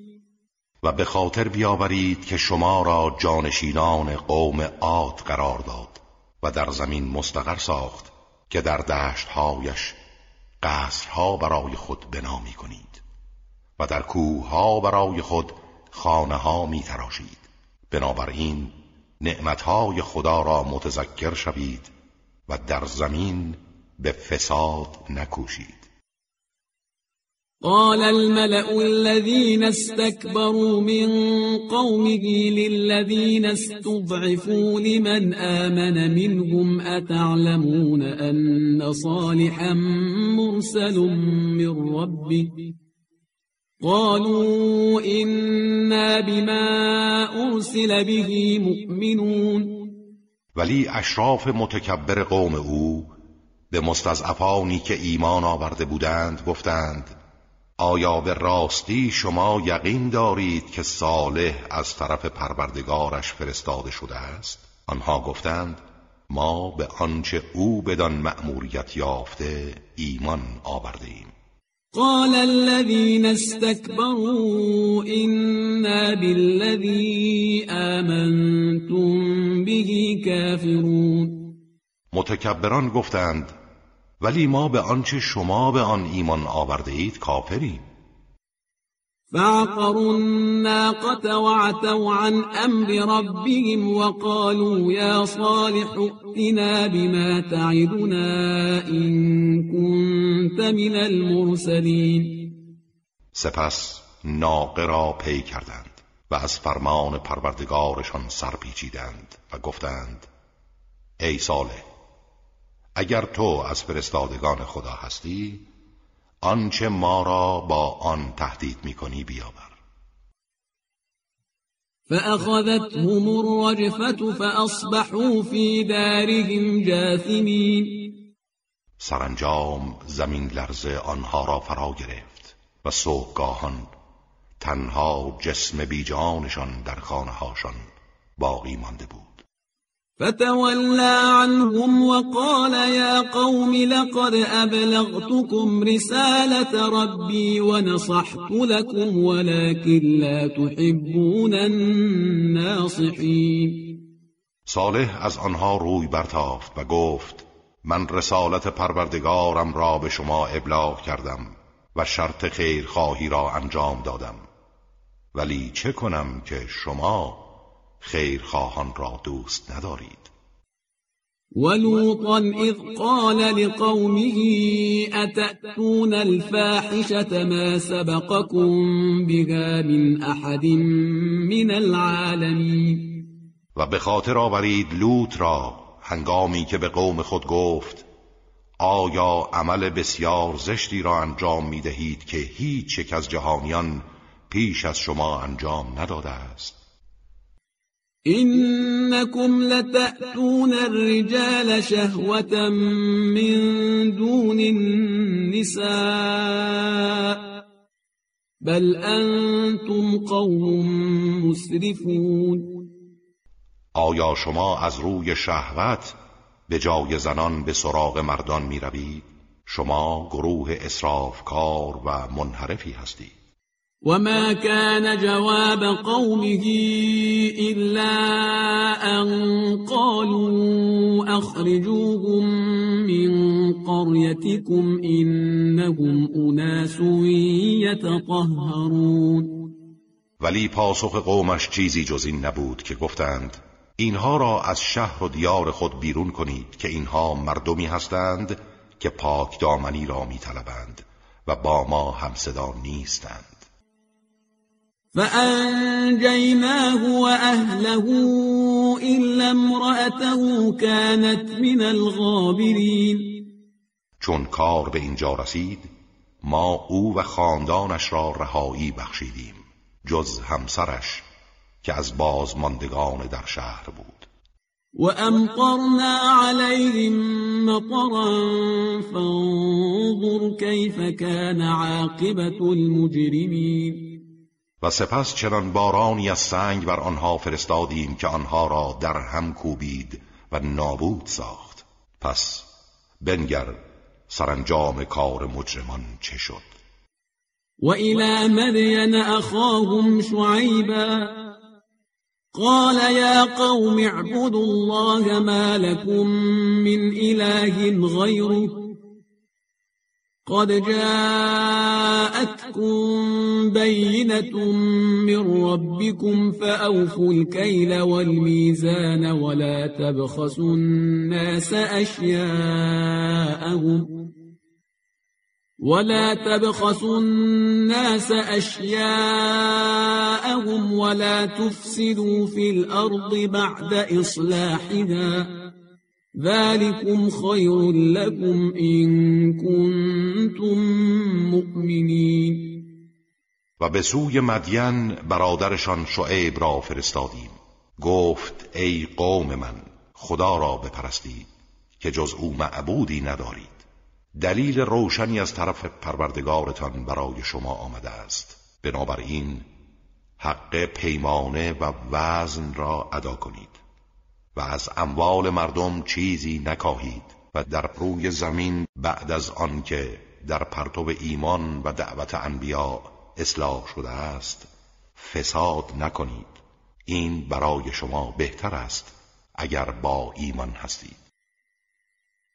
و به خاطر بیاورید که شما را جانشینان قوم عاد قرار داد و در زمین مستقر ساخت که در دشتهایش قصرها برای خود بنا می کنید و در کوهها برای خود خانه ها می تراشید. بنابراین نعمتهای خدا را متذکر شوید و در زمین به فساد نکوشید. قال الملأ الذين استكبروا من قومه للذين استضعفوا لمن آمن منهم أتعلمون أن صالحا مرسل من ربه؟ قالوا إنا بما أرسل به مؤمنون. ولی اشراف متکبر قوم او به مستضعفانی که ایمان آورده بودند گفتند آیا به راستی شما یقین دارید که صالح از طرف پروردگارش فرستاده شده است؟ آنها گفتند ما به آنچه او بدان مأموریت یافته ایمان آورده ایم قال الذين استكبروا إنا بالذي آمنتم به كافرون. متکبران گفتند ولی ما به آنچه شما به آن ایمان آورده اید کافریم. فعقروا الناقة وعتوا عن أمر ربهم وقالوا يا صالح ائتنا بما تعدنا إن كنت من المرسلين. سپس ناقه را پی کردند و از فرمان پروردگارشان سر پیچیدند و گفتند ای صالح اگر تو از فرستادگان خدا هستی آنچه ما را با آن تهدید می‌کنی بیاور. فأخذتهم الرجفة فأصبحوا في دارهم جاثمين. سرانجام زمین لرزه آنها را فرا گرفت و صبحگاهان تنها جسم بیجانشان در خانه هاشان باقی مانده بود. فتولى عنهم وقال يا قوم لقد أبلغتكم رسالة ربي ونصحت لكم ولكن لا تحبون الناصحين. صالح از آنها روی برتافت و گفت من رسالت پروردگارم را به شما ابلاغ کردم و شرط خیرخواهی را انجام دادم. ولی چه کنم که شما خیرخواهان را دوست ندارید. ولوطا اذ قال لقومه اتأتون الفاحشة ما سبقكم بها من احد من العالمین و به خاطر آورید لوط را هنگامی که به قوم خود گفت آیا عمل بسیار زشتی را انجام می دهید که هیچ یک از جهانیان پیش از شما انجام نداده است؟ إنكم لتأتون الرجال شهوة من دون النساء بل أنتم قوم مسرفون آیا شما از روی شهوت به جای زنان به سراغ مردان می روید؟ شما گروه اسرافکار و منحرفی هستید وما كان جواب قومه إلا أن قالوا أخرجوهم من قريتكم إنهم أناس يتطهرون ولی پاسخ قومش چیزی جز این نبود که گفتند اینها را از شهر و دیار خود بیرون کنید که اینها مردمی هستند که پاک دامنی را میطلبند و با ما همصدا نیستند. فأنجيناه وأهله إلا امرأته كانت من الغابرين. چون کار به اینجا رسید ما او و خاندانش را رهایی بخشیدیم جز همسرش که از بازماندگان در شهر بود. و امطرنا علیهم مطرا فانظر کیف کان عاقبت المجرمین و سپس چنان بارانی از سنگ بر آنها فرستادیم که آنها را در هم کوبید و نابود ساخت. پس بنگر سرانجام کار مجرمان چه شد؟ و الى مدین اخاهم شعیبا قال يا قوم اعبدوا الله ما لكم من اله غيره قد جاءتكم بينة من ربكم فأوفوا الكيل والميزان ولا تبخسوا الناس أشياءهم ولا تبخسوا الناس أشياءهم ولا تفسدوا في الأرض بعد إصلاحها ذلكم خير لكم إن كنتم مؤمنين. و به سوی مدین برادرشان شعیب را فرستادیم. گفت ای قوم من خدا را بپرستید که جز او معبودی ندارید. دلیل روشنی از طرف پروردگارتان برای شما آمده است. بنابراین حق پیمانه و وزن را ادا کنید. و از اموال مردم چیزی نکاهید و در روی زمین بعد از آنکه در پرتو ایمان و دعوت انبیا اصلاح شده است فساد نکنید. این برای شما بهتر است اگر با ایمان هستید.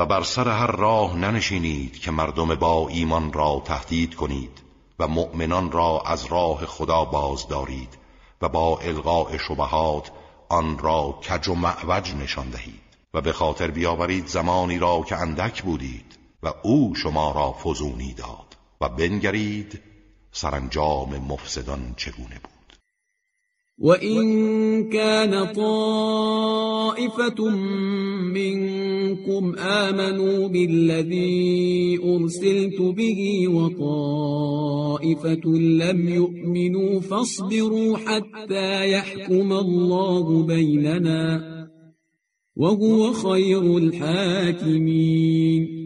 و بر سر هر راه ننشینید که مردم با ایمان را تهدید کنید و مؤمنان را از راه خدا باز دارید و با القاء شبهات آن را کج و معوج نشان دهید و به خاطر بیاورید زمانی را که اندک بودید و او شما را فزونی داد و بنگرید سرانجام مفسدان چگونه بود. وَإِن كَانَ طَائِفَةٌ مِّنكُمْ آمَنُوا بِالَّذِي أُرْسِلْتُ بِهِ وَطَائِفَةٌ لَّمْ يُؤْمِنُوا فَاصْبِرُوا حَتَّىٰ يَحْكُمَ اللَّهُ بَيْنَنَا وَهُوَ خَيْرُ الْحَاكِمِينَ.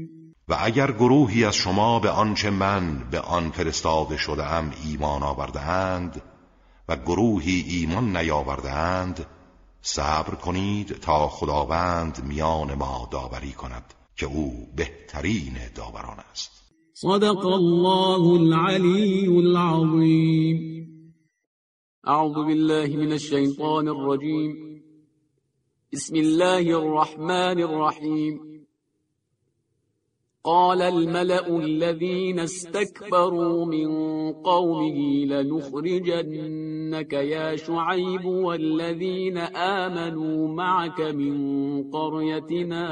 و اگر گروهی از شما به آنچه من به آن فرستاده شدهام ایمان آوردهاند و گروهی ایمان نیاوردند صبر کنید تا خداوند میان ما داوری کند که او بهترین داوران است. صدق الله العلی العظیم اعوذ بالله من الشیطان الرجیم بسم الله الرحمن الرحیم قال الملأ الذين استكبروا من قومه لنخرجنك يا شعيب والذين آمنوا معك من قريتنا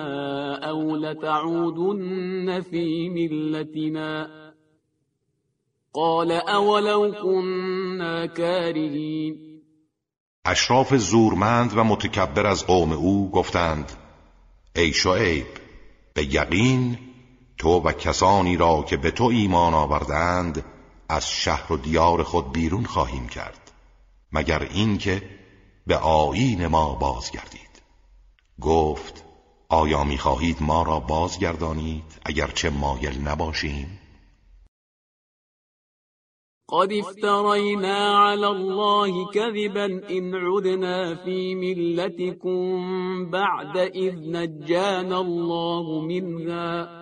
أو لتعودن في ملتنا. قال أولو كنا كارهين. اشراف زورمند و متکبر از قوم او گفتند ای شعیب به یقین تو و کسانی را که به تو ایمان آوردند از شهر و دیار خود بیرون خواهیم کرد. مگر اینکه به آیین ما بازگردید. گفت آیا می‌خواهید ما را بازگردانید؟ اگرچه مایل نباشیم. قد افترينا على الله كذبا إن عدنا في ملتكم بعد إذ نجانا الله منها.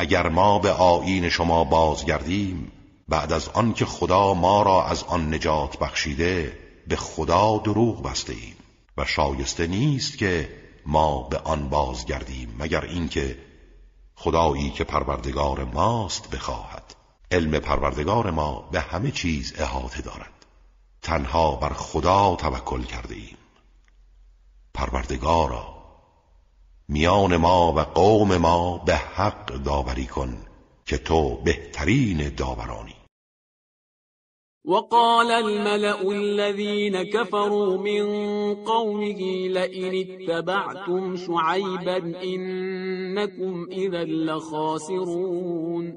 اگر ما به آیین شما بازگردیم بعد از آنکه خدا ما را از آن نجات بخشیده به خدا دروغ بسته ایم. و شایسته نیست که ما به آن بازگردیم مگر اینکه خدایی که پروردگار ماست بخواهد. علم پروردگار ما به همه چیز احاطه دارد. تنها بر خدا توکل کرده ایم. پروردگارا میان ما و قوم ما به حق داوری کن که تو بهترین داورانی. وقال الملأ الذين كفروا من قومه لئن اتبعتم شعيبا إنكم إذا لخاسرون.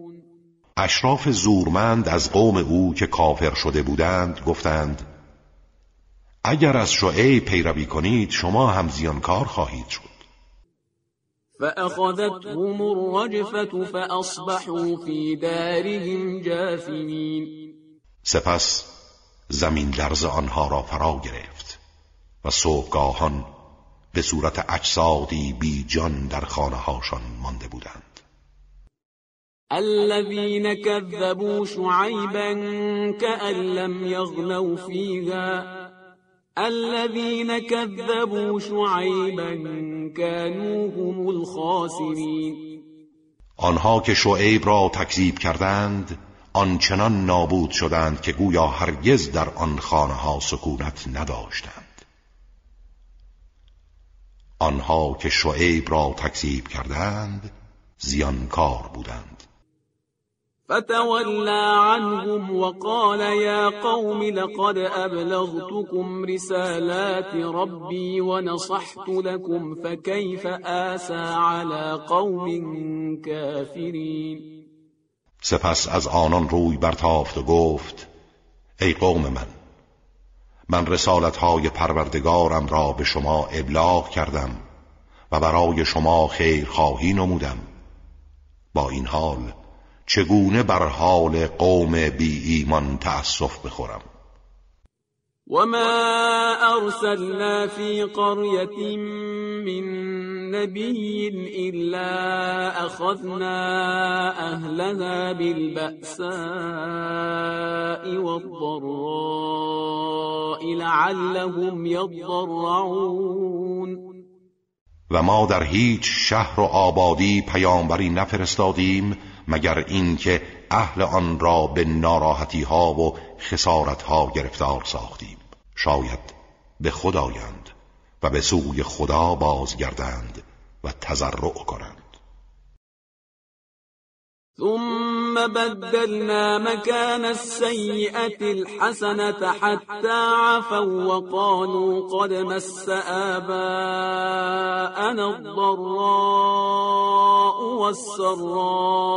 اشراف زورمند از قوم او که کافر شده بودند گفتند اگر از شعیب پیروی کنید شما هم زیانکار خواهید شد. فأخذتهم الرجفة فأصبحوا في دارهم جاثمين. سپس زمین لرز آنها را فرا گرفت و صبحگاهان به صورت اجسادی بی جان در خانه هاشان مانده بودند. الذين كذبوا شعيبا كأن لم يغنوا فيها الذين كذبوا شعيبا كانوا هم الخاسرين. آنها که شعیب را تکذیب کردند آنچنان نابود شدند که گویا هرگز در آن خانه ها سکونت نداشتند. آنها که شعیب را تکذیب کردند زیانکار بودند. فتولى عنهم وقال يا قوم لقد أبلغتكم رسالات ربي ونصحت لكم فكيف آسى على قوم كافرين؟ سپس از آنان روی برتافت و گفت ای قوم من من رسالتهای پروردگارم را به شما ابلاغ کردم و برای شما خیر خواهی نمودم. با این حال چگونه بر حال قوم بی ایمان تأسف بخورم؟ وما أرسلنا في قرية من نبي إلا أخذنا أهلها بالبأساء والضراء لعلهم يضرعون و ما در هیچ شهر و آبادی پیامبری نفرستادیم مگر اینکه اهل آن را به ناراحتی ها و خسارت ها گرفتار ساختیم. شاید به خدایند و به سوی خدا بازگردند و تضرع کنند. ثم بدلنا مكان السيئة الحسنة حتى عفوا وقالوا قد مس آباءنا الضراء والسراء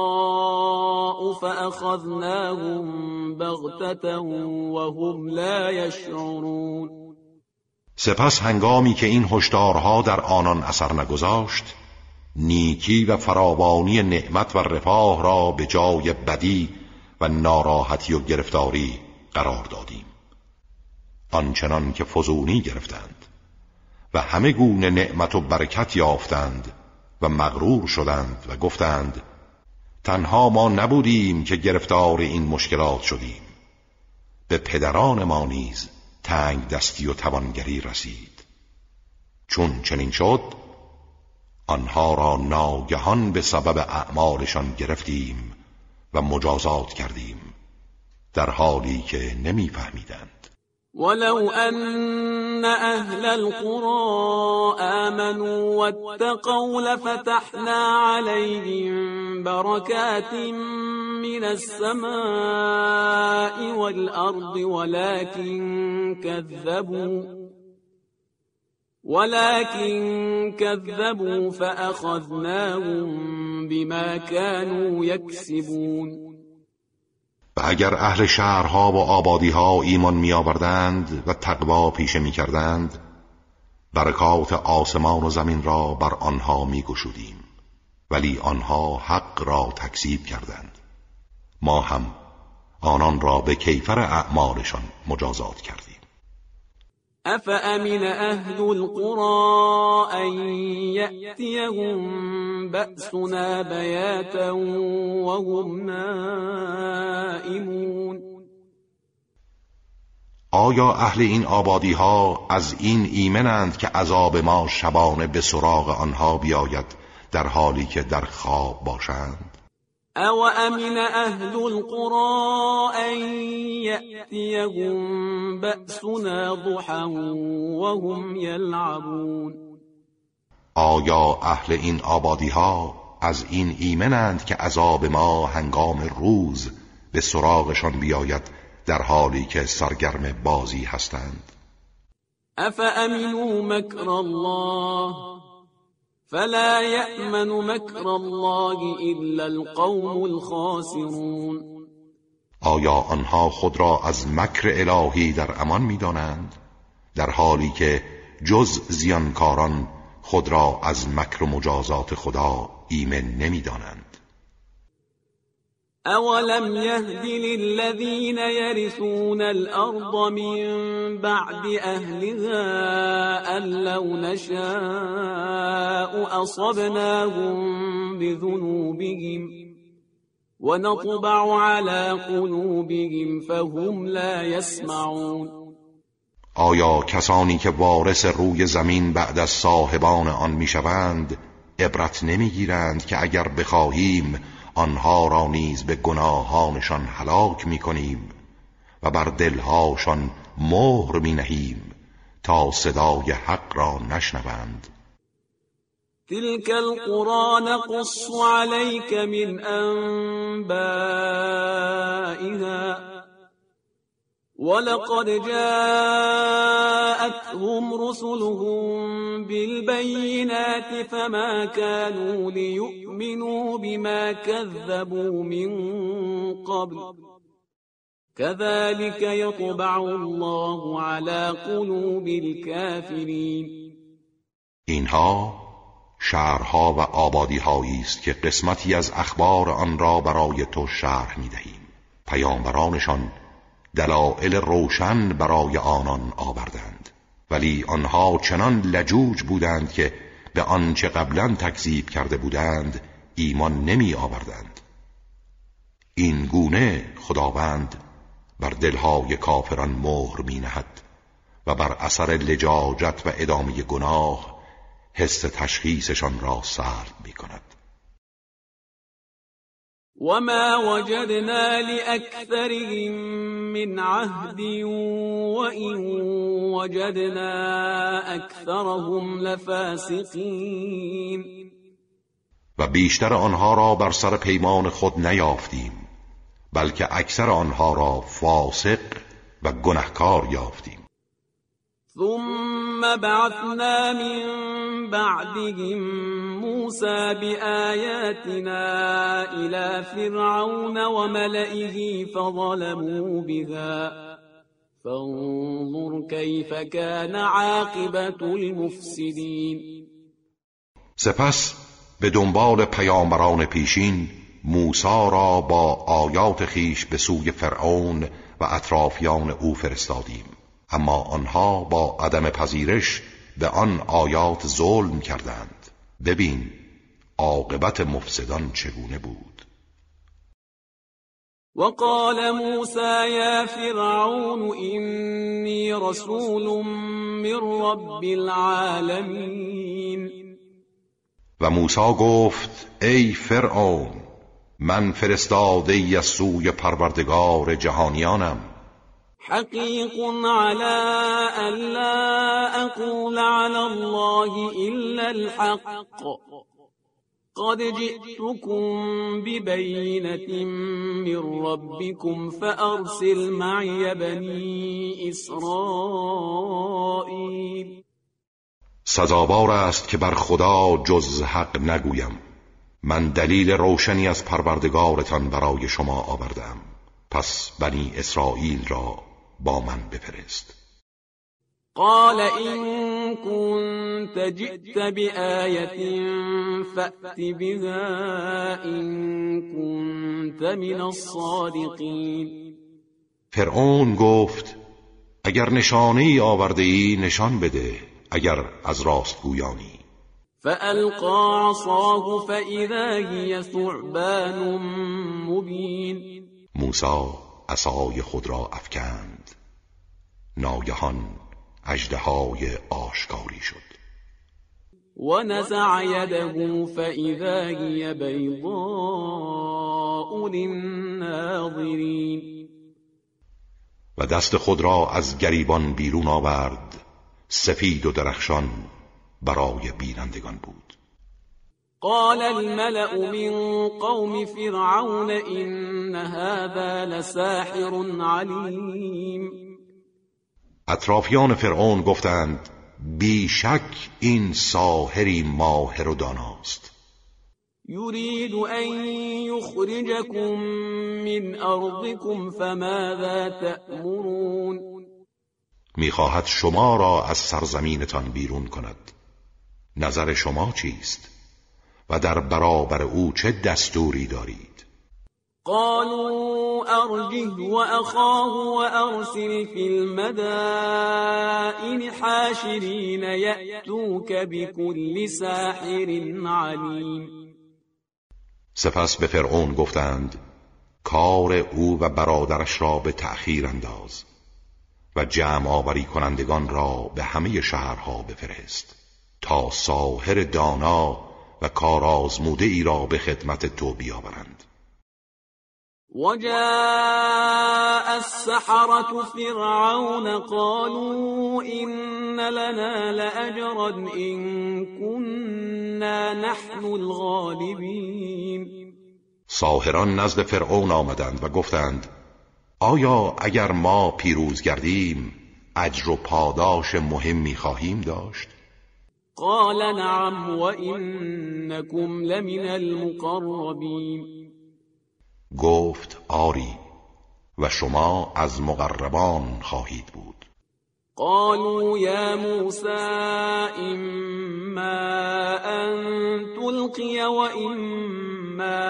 فأخذناهم بغتة وهم لا يشعرون سپس هنگامی که این هشدارها در آنان اثر نگذاشت نیکی و فراوانی نعمت و رفاه را به جای بدی و ناراحتی و گرفتاری قرار دادیم. آنچنان که فزونی گرفتند و همه گونه نعمت و برکت یافتند و مغرور شدند و گفتند تنها ما نبودیم که گرفتار این مشکلات شدیم. به پدران ما نیز تنگ دستی و توانگری رسید. چون چنین شد آنها را ناگهان به سبب اعمالشان گرفتیم و مجازات کردیم در حالی که نمیفهمیدند. ولو أن أهل القرى آمنوا واتقوا لفتحنا عليهم بركات من السماء والأرض ولكن كذبوا. ولكن كذبوا فأخذناهم بما كانوا يكسبون. و اگر اهل شهرها و آبادیها ایمان می آوردند و تقوا پیشه می کردند برکات آسمان و زمین را بر آنها می گشودیم ولی آنها حق را تکذیب کردند. ما هم آنان را به کیفر اعمالشان مجازات کردیم. أفأمن أهل القرى أن يأتيهم بأسنا بياتا وهم نائمون آیا اهل این آبادی ها از این ایمنند که عذاب ما شبانه به سراغ آنها بیاید در حالی که در خواب باشند؟ او امن اهل القرى ان يأتيهم بأسنا ضحا وهم يلعبون آیا اهل این آبادی ها از این ایمنند که عذاب ما هنگام روز به سراغشان بیاید در حالی که سرگرم بازی هستند؟ افامنوا مکر الله فلا يأمن مكر الله إلا القوم الخاسرون. آیا آنها خود را از مکر الهی در امان می‌دانند؟ در حالی که جز زیانکاران خود را از مکر و مجازات خدا ایمن نمی‌دانند. أولم يهد للذين يرثون الأرض من بعد أهلها أن لو نشاء أصبناهم بذنوبهم ونطبع على قلوبهم فهم لا يسمعون آیا کسانی که وارث روی زمین بعد از صاحبان آن می‌شوند عبرت نمی‌گیرند که اگر بخواهیم آنها را نیز به گناهانشان هلاک می کنیم و بر دلهاشان مهر می نهیم تا صدای حق را نشنوند. تلك القرى نقص عليك من أنبائها ولقد جاءتهم رسلهم بالبينات فما كانوا ليؤمنوا بما كذبوا من قبل كذلك يطبع الله على قلوب الكافرين. اینها شهرها و آبادیهایی است که قسمتی از اخبار آن را برای تو شرح می دهیم پیامبرانشان دلائل روشن برای آنان آوردند. ولی آنها چنان لجوج بودند که به آنچه قبلا تکذیب کرده بودند ایمان نمی آوردند. این گونه خداوند بر دلهای کافران مهر می نهد و بر اثر لجاجت و ادامه گناه حس تشخیصشان را سرد می کند. وما وجدنا لأكثرهم من عهد وإن وجدنا أكثرهم لفاسقين و بیشتر آنها را بر سر پیمان خود نیافتیم بلکه اکثر آنها را فاسق و گنهکار یافتیم. ثم بعثنا من بعدهم موسى بآياتنا إلى فرعون وملئه فظلموا بها فانظر كيف كان عاقبة المفسدين سپس به دنبال پیامبران پیشین موسی را با آیات خیش به سوی فرعون و اطرافیان او فرستادیم. اما آنها با عدم پذیرش به آن آیات ظلم کردند. ببین عاقبت مفسدان چگونه بود. وقال موسى يا فرعون إني رسول من رب العالمين. و موسی گفت ای فرعون من فرستاده از سوی پروردگار جهانیانم. حقيق على أن لا أقول على الله إلا الحق. قد جئتكم ببينة من ربكم فأرسل معي بني إسرائيل. سزاوار است که بر خدا جز حق نگویم. من دلیل روشنی از پروردگارتان برای شما آوردم. پس بنی اسرائیل را با من بفرست. قال إن كنت جئت بآية فأت بها إن كنت من الصادقين. فرعون گفت اگر نشانه ای آورده ای نشان بده اگر از راست گویانی. فألقى عصاه فإذا هي ثعبان مبين. موسی عصای خود را افکند. ناگهان اژدهای آشکاری شد. و نزع یده فإذا هي بيضاء للناظرین و دست خود را از گریبان بیرون آورد. سفید و درخشان برای بینندگان بود. قال الملأ من قوم فرعون إن هذا لساحر علیم اطرافیان فرعون گفتند بیشک این ساحری ماهر و داناست. یرید ان یخرجکم من ارضکم فماذا تأمرون؟ می‌خواهد شما را از سرزمینتان بیرون کند. نظر شما چیست؟ و در برابر او چه دستوری دارید؟ قالوا ارجه واخاه وارسل في المدائن حاشرين يأتوك بكل ساحر علیم سپس به فرعون گفتند کار او و برادرش را به تأخیر انداز و جمع آوری کنندگان را به همه شهرها بفرست تا ساهر دانا و کارآزموده ای را به خدمت تو بیاورند. وجاء السحرة فرعون قالوا إن لنا لأجرا إن كنا نحن الغالبين. ساهران نزد فرعون آمدند و گفتند آیا اگر ما پیروز گردیم اجر و پاداش مهمی خواهیم داشت؟ قال نعم وإنكم لمن المقربين گفت آری و شما از مقربان خواهید بود. قالوا يا موسى إما أن تلقي وإما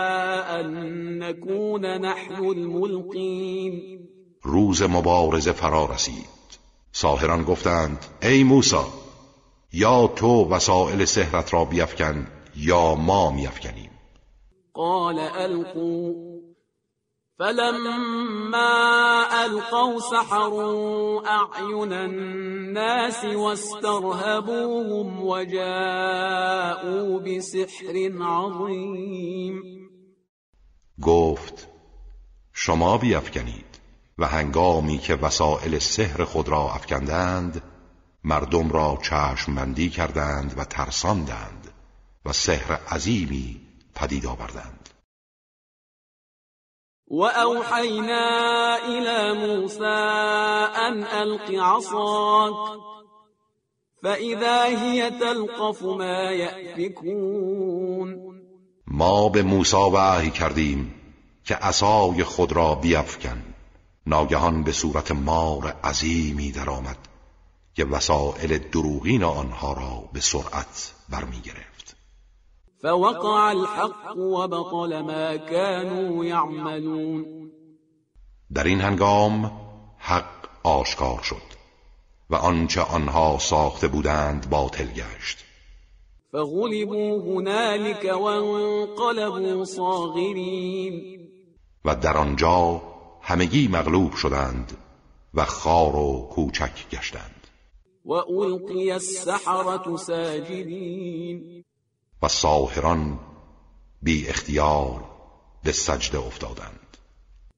أن نكون نحن الملقين. روز مبارزه فرا رسید. ساهران گفتند ای موسی یا تو وسائل سحرت را بیفکن یا ما میافکنیم قال القوا فلما القوا سحروا اعین الناس واسترهبوهم وجاءوا بسحر عظیم گفت شما بیافکنید و هنگامی که وسائل سحر خود را افکندند مردم را چشمبندی کردند و ترساندند و سحر عظیمی پدید آوردند. و اوحینا الى موسى ان الق عصاك فاذا هي تلقف ما یأفکون ما به موسی وحی کردیم که عصای خود را بیفکن. ناگهان به صورت مار عظیمی درآمد که وسائل دروغین آنها را به سرعت برمی گرفت فوقع الحق وبطل ما كانوا يعملون. در این هنگام حق آشکار شد و آنچه آنها ساخته بودند باطل گشت. فغلبوا هنالك وانقلبوا صاغرین. و در آنجا همگی مغلوب شدند و خار و کوچک گشتند. و القی السحرة ساجدین. و ساهران بی اختیار به سجده افتادند.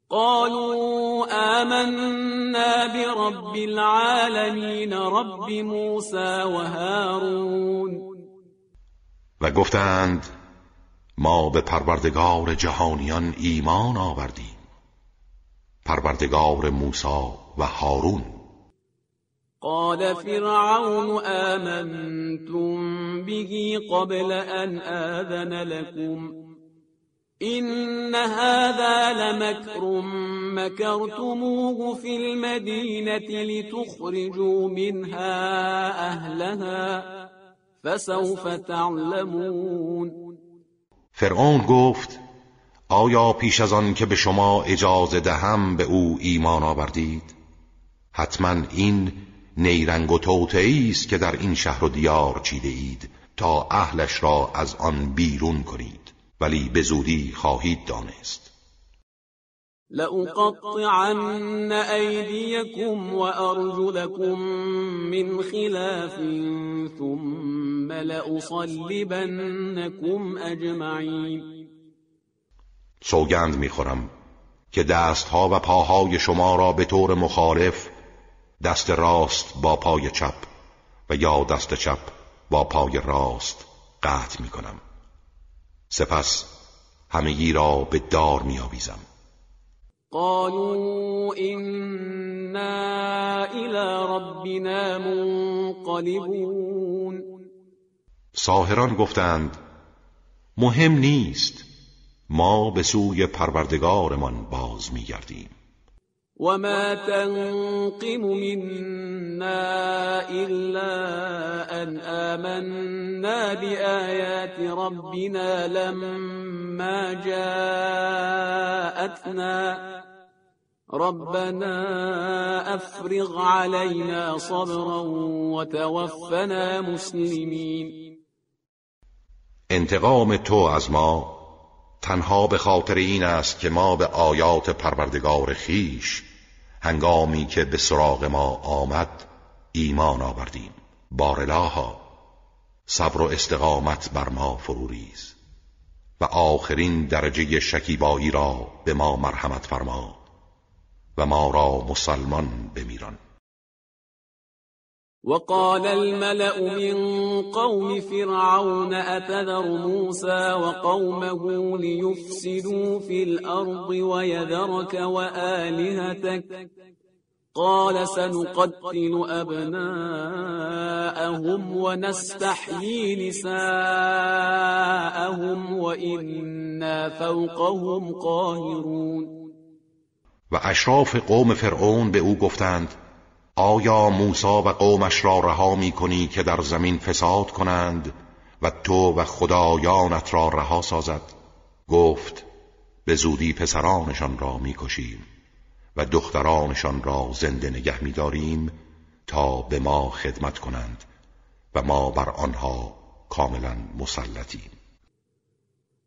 قالوا آمنا برب العالمین رب موسى و هارون. و گفتند ما به پروردگار جهانیان ایمان آوردیم. پروردگار موسی و هارون قال فرعون آمنتم به قبل ان آذن لكم إن هذا لمكر مكرتموه في المدينة لتخرجوا منها أهلها فسوف تعلمون فرعون گفت آیا پیش از آن که به شما اجازه دهم به او ایمان آوردید؟ حتما این نیرنگ و توتعی است که در این شهر و دیار چیده اید تا اهلش را از آن بیرون کنید. ولی به زودی خواهید دانست. لأقطعن أيديكم وأرجلكم من خلاف ثم لأصلبنكم أجمعين. سوگند می‌خورم که دستها و پاهای شما را به طور مخالف دست راست با پای چپ و یا دست چپ با پای راست قطع می‌کنم سپس همگی را به دار میآویزم قالوا إنا إلى ربنا منقلبون. ساهران گفتند مهم نیست ما به سوی پروردگارمان باز میگردیم وما تنقم منا إلا أن آمنا بآيات ربنا لما جاءتنا ربنا أفرغ علينا صبرا وتوفنا مسلمين انتقام تو از ما تنها به خاطر این است که ما به آیات پروردگار خیش هنگامی که به سراغ ما آمد ایمان آوردیم. بارلاها صبر و استقامت بر ما فروریز و آخرین درجه شکیبایی را به ما مرحمت فرما و ما را مسلمان بمیران. وقال الملأ من قوم فرعون أتذر موسى وقومه ليفسدوا في الأرض ويذرك وآلهتك؟ قال سنقتل أبناءهم ونستحيي نساءهم وإنا فوقهم قاهرون. و اشراف قوم فرعون به أو گفتند آیا موسی و قومش را رها می کنی که در زمین فساد کنند و تو و خدایانت را رها سازد؟ گفت به زودی پسرانشان را می‌کشیم و دخترانشان را زنده نگه میداریم تا به ما خدمت کنند و ما بر آنها کاملا مسلطیم.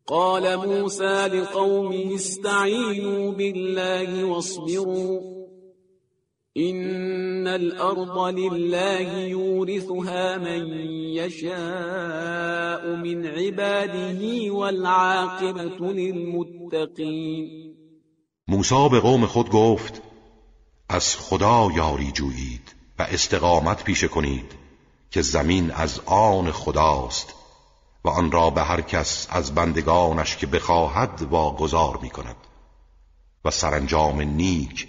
قال موسى لقومه استعینوا بالله واصبروا. إن الأرض لله يورثها من يشاء من عباده والعاقبة للمتقين موسی به قوم خود گفت از خدا یاری جویید و استقامت پیشه کنید که زمین از آن خداست و آن را به هر کس از بندگانش که بخواهد واگذار می کند و سرانجام نیک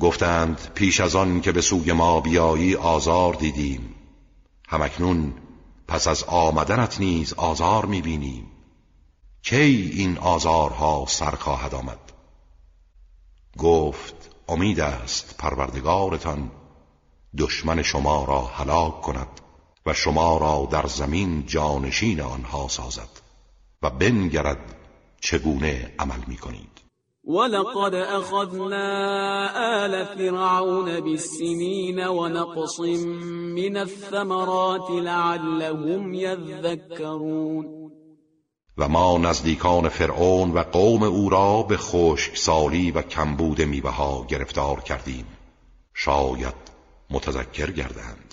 گفتند پیش از آن که به سوی ما بیایی آزار دیدیم. همکنون پس از آمدنت نیز آزار می‌بینیم. کی این آزارها سر خواهد آمد؟ گفت امید است پروردگارتان دشمن شما را هلاک کند و شما را در زمین جانشین آنها سازد و بنگرد چگونه عمل می کنید ولقد أخذنا آل فرعون بالسنين ونقص من الثمرات لعلهم يذكرون. و ما نزدیکان فرعون و قوم او را به خشکسالی و کمبود میوه ها گرفتار کردیم. شاید متذکر گردند.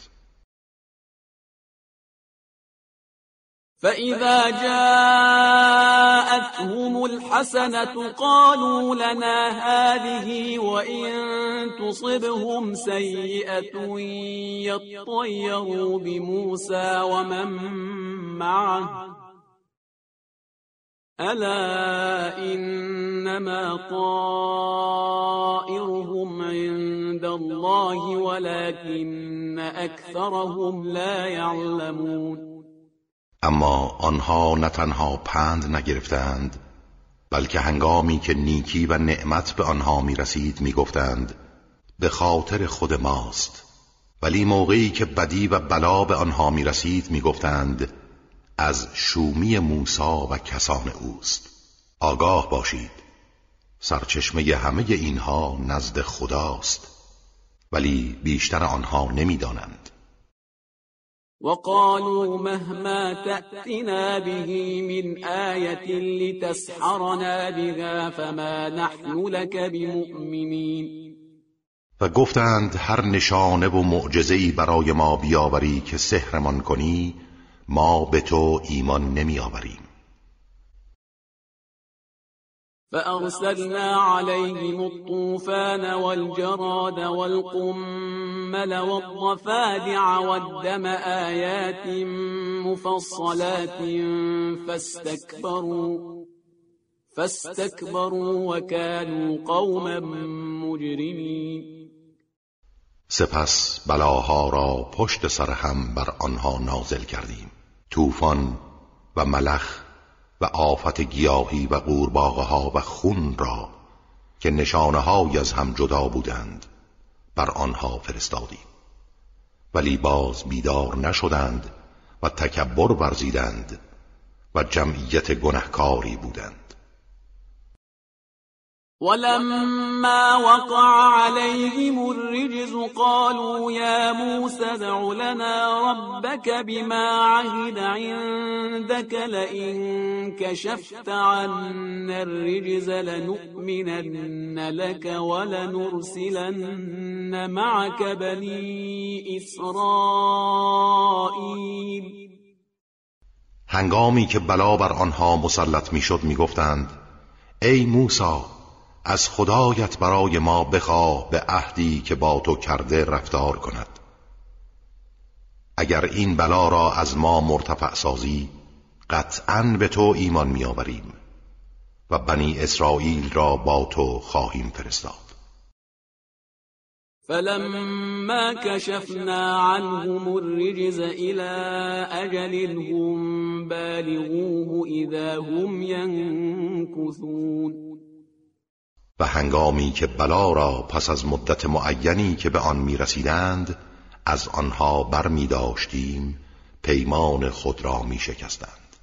فإذا جاءتهم الحسنة قالوا لنا هذه وإن تصبهم سيئة يطيروا بموسى ومن معه ألا إنما طائرهم عند الله ولكن أكثرهم لا يعلمون اما آنها نه تنها پند نگرفتند بلکه هنگامی که نیکی و نعمت به آنها می رسید می گفتند به خاطر خود ماست. ولی موقعی که بدی و بلا به آنها می رسید می گفتند از شومی موسا و کسان اوست. آگاه باشید. سرچشمه همه اینها نزد خداست. ولی بیشتر آنها نمی‌دانند. وقالوا مهما تأتنا به من آية لتسحرنا بها فما نحن لك بمؤمنين. و گفتند هر نشانه و معجزه‌ای برای ما بیاوری که سحرمان کنی ما به تو ایمان نمی فأرسلنا عليهم الطوفان والجراد والقمل والضفادع والدم آيات مفصلات فاستكبروا فاستكبروا وكانوا قوما مجرمين. سپس بلاها را پشت سر هم بر آنها نازل کردیم. طوفان و ملخ و آفت گیاهی و قورباغه و خون را که نشانه از هم جدا بودند بر آنها فرستادیم. ولی باز بیدار نشدند و تکبر ورزیدند و جمعیت گنهکاری بودند. ولما وقع عليهم الرجز قالوا يا موسى ادع لنا ربك بما عهد عندك لئن كشفت عنا الرجز لنؤمنن لك ولنرسلن معك بني إسرائيل. هنگامی که بلا بر آنها مسلط می‌شد می‌گفتند ای موسی از خدایت برای ما بخواه به عهدی که با تو کرده رفتار کند. اگر این بلا را از ما مرتفع سازی قطعا به تو ایمان میآوریم و بنی اسرائیل را با تو خواهیم فرستاد. فلما كشفنا عنهم الرجز إلى أجل هم بالغوه إذا هم ينكثون و هنگامی که بلا را پس از مدت معینی که به آن می رسیدند از آنها بر می داشتیم پیمان خود را می شکستند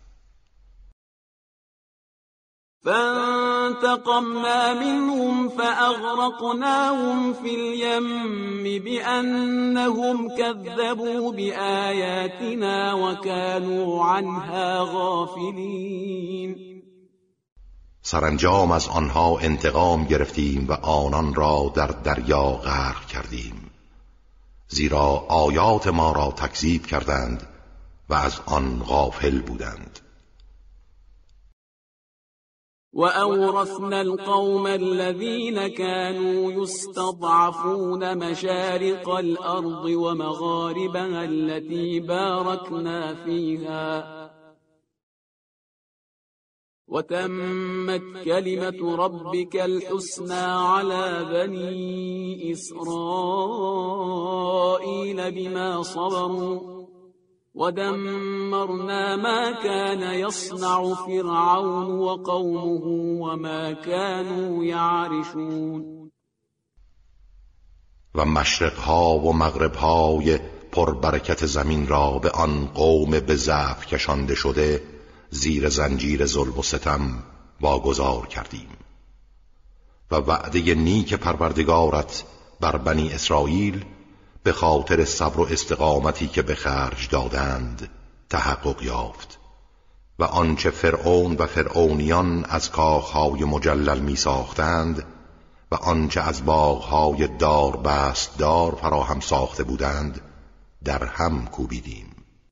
فانتقمنا منهم فأغرقناهم في اليم بأنهم كذبوا بآياتنا وكانوا عنها غافلين. سرانجام از آنها انتقام گرفتیم و آنان را در دریا غرق کردیم. زیرا آیات ما را تکذیب کردند و از آن غافل بودند. وأورثنا القوم الذين كانوا يستضعفون مشارق الأرض ومغاربها التي باركنا فيها وتمت كلمة ربك الحسنى على بني إسرائيل بما صبروا ودمرنا ما كان يصنع فرعون وقومه وما كانوا يعرشون. و مشرقها و مغربهای پربرکت زمین را به آن قوم به ضعف کشانده شده زیر زنجیر ظلم و ستم واگذار کردیم. و وعده نیک پروردگارت بر بنی اسرائیل به خاطر صبر و استقامتی که به خرج دادند تحقق یافت. و آنچه فرعون و فرعونیان از کاخهای مجلل می ساختند و آنچه از باغهای دار بست دار فراهم ساخته بودند در هم کوبیدیم.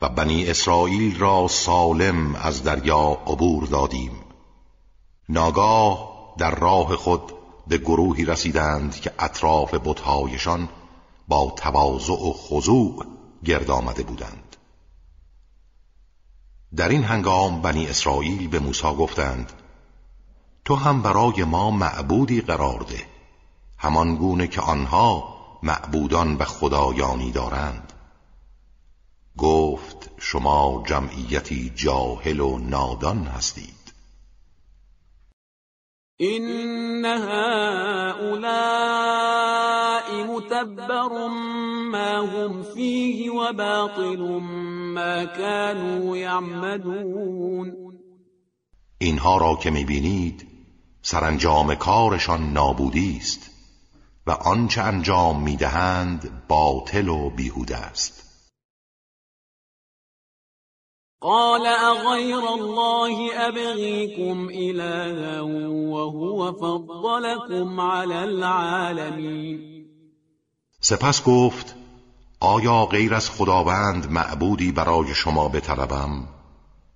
و بنی اسرائیل را سالم از دریا عبور دادیم. ناگاه در راه خود به گروهی رسیدند که اطراف بتهایشان با تواضع و خضوع گرد آمده بودند. در این هنگام بنی اسرائیل به موسی گفتند تو هم برای ما معبودی قرار ده همان گونه که آنها معبودان و خدایانی دارند. گفت شما جمعیتی جاهل و نادان هستید. این هؤلاء متبر ما هم فيه و باطل ما كانوا یعمدون اینها را که می‌بینید سرانجام کارشان نابودی است و آنچه انجام می‌دهند باطل و بیهوده است. قال اغير الله ابغيكم الها وهو فضلكم على العالمين. سپس گفت آیا غیر از خداوند معبودی برای شما بطلبم؟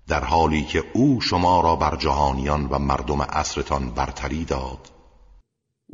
در حالی که او شما را بر جهانیان و مردم عصرتان برتری داد.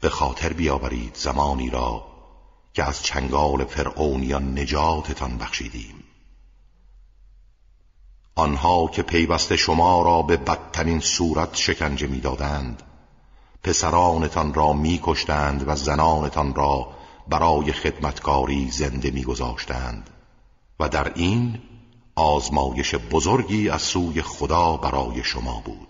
به خاطر بیاورید زمانی را که از چنگال فرعونیان نجاتتان بخشیدیم. آنها که پیوسته شما را به بدترین صورت شکنجه می‌دادند پسرانتان را میکشتند و زنانتان را برای خدمتکاری زنده میگذاشتند و در این آزمایش بزرگی از سوی خدا برای شما بود.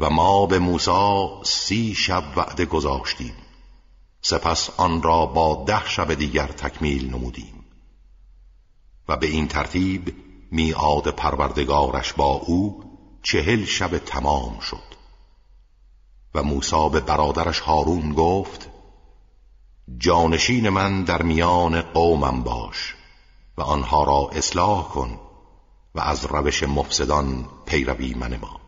و ما به موسی سی شب وعده گذاشتیم. سپس آن را با ده شب دیگر تکمیل نمودیم. و به این ترتیب میعاد پروردگارش با او چهل شب تمام شد. و موسی به برادرش هارون گفت جانشین من در میان قومم باش و آنها را اصلاح کن و از روش مفسدان پیروی منما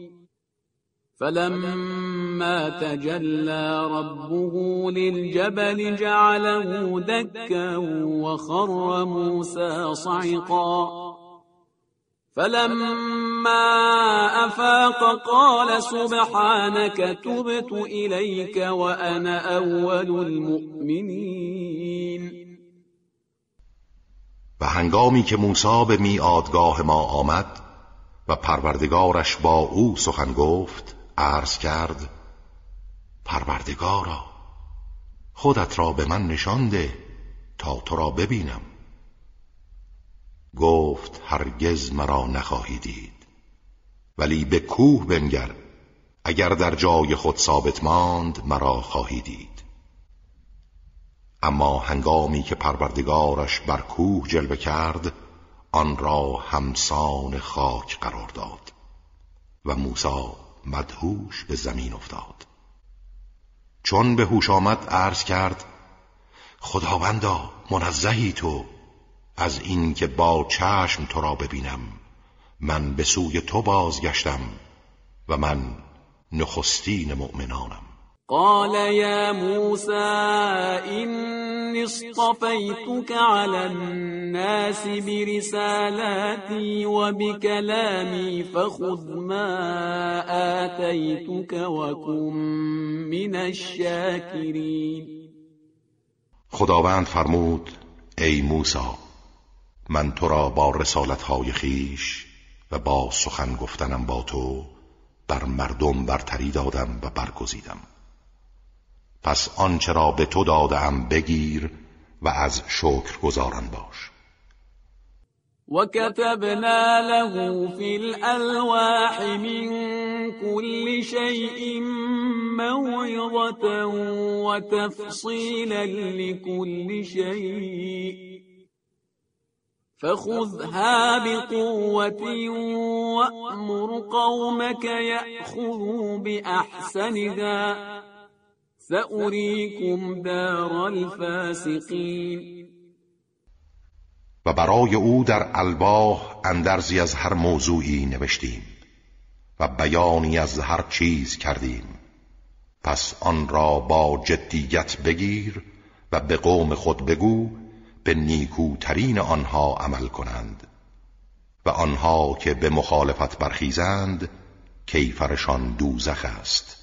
فلما تجلى ربه للجبل جعله دكا وخر موسى صعقا. فلما افاق قال سبحانك تبت اليك وانا اول المؤمنین و هنگامی که موسی به میادگاه ما آمد و پروردگارش با او سخن گفت عرض کرد پروردگارا خودت را به من نشان ده تا تو را ببینم. گفت هرگز مرا نخواهی دید ولی به کوه بنگر اگر در جای خود ثابت ماند مرا خواهی دید. اما هنگامی که پروردگارش بر کوه جلوه کرد آن را همسان خاک قرار داد و موسی مدهوش به زمین افتاد. چون به هوش آمد عرض کرد خداوندا منزهی تو از این که با چشم تو را ببینم من به سوی تو بازگشتم و من نخستین مؤمنانم. قال يا موسى إني اصطفيتك على الناس برسالاتي وبكلامي فخذ ما آتيتك وكن من الشاكرين. خداوند فرمود ای موسی من تو را با رسالتهای خیش و با سخن گفتنم با تو بر مردم برتری دادم و برگزیدم. پس آنچه را به تو دادم بگیر و از شکر گزارن باش. وكتبنا له في الألواح من كل شيء موعظة وتفصيلا لكل شيء فخذها بقوة وأمر قومك يأخذوا بأحسنها سأريكم دار الفاسقین و برای او در الباه اندرزی از هر موضوعی نوشتیم و بیانی از هر چیز کردیم. پس آن را با جدیت بگیر و به قوم خود بگو به نیکوترین آنها عمل کنند و آنها که به مخالفت برخیزند کیفرشان دوزخ است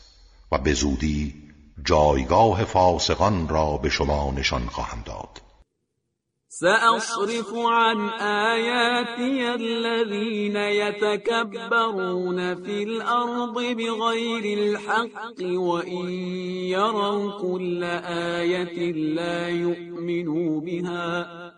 و به زودی جایگاه فاسقان را به شما نشان خواهم داد. سأصرف عن آياتي الذين يتكبرون في الأرض بغير الحق وإن يروا كل آية لا يؤمنوا بها.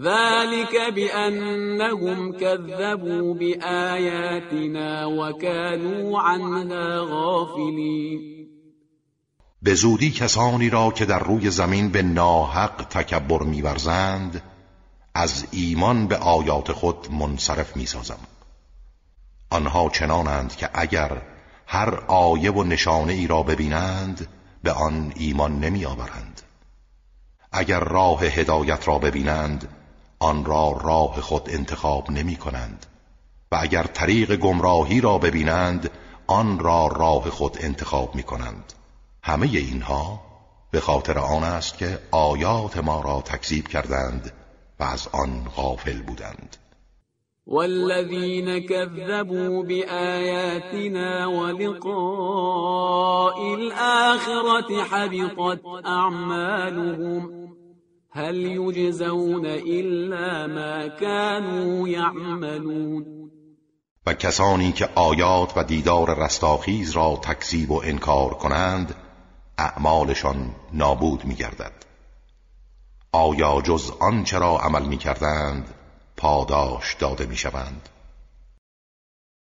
ذلك بأنهم كذبوا بآياتنا وكانوا عنها غافلين به زودی کسانی را که در روی زمین به ناحق تکبر میورزند از ایمان به آیات خود منصرف می‌سازم آنها چنانند که اگر هر آیه و نشانه ای را ببینند به آن ایمان نمی آورند. اگر راه هدایت را ببینند آن را راه خود انتخاب نمی کنند. و اگر طریق گمراهی را ببینند آن را راه خود انتخاب می کنند. همه اینها به خاطر آن است که آیات ما را تکذیب کردند و از آن غافل بودند. والذین كذبوا بآياتنا ولقاء الآخرة حبطت أعمالهم هل یجزون الا ما كانوا يعملون؟ و کسانی که آیات و دیدار رستاخیز را تکذیب و انکار کنند اعمالشان نابود میگردد. آیا جز آنچه را عمل می‌کردند پاداش داده می‌شوند؟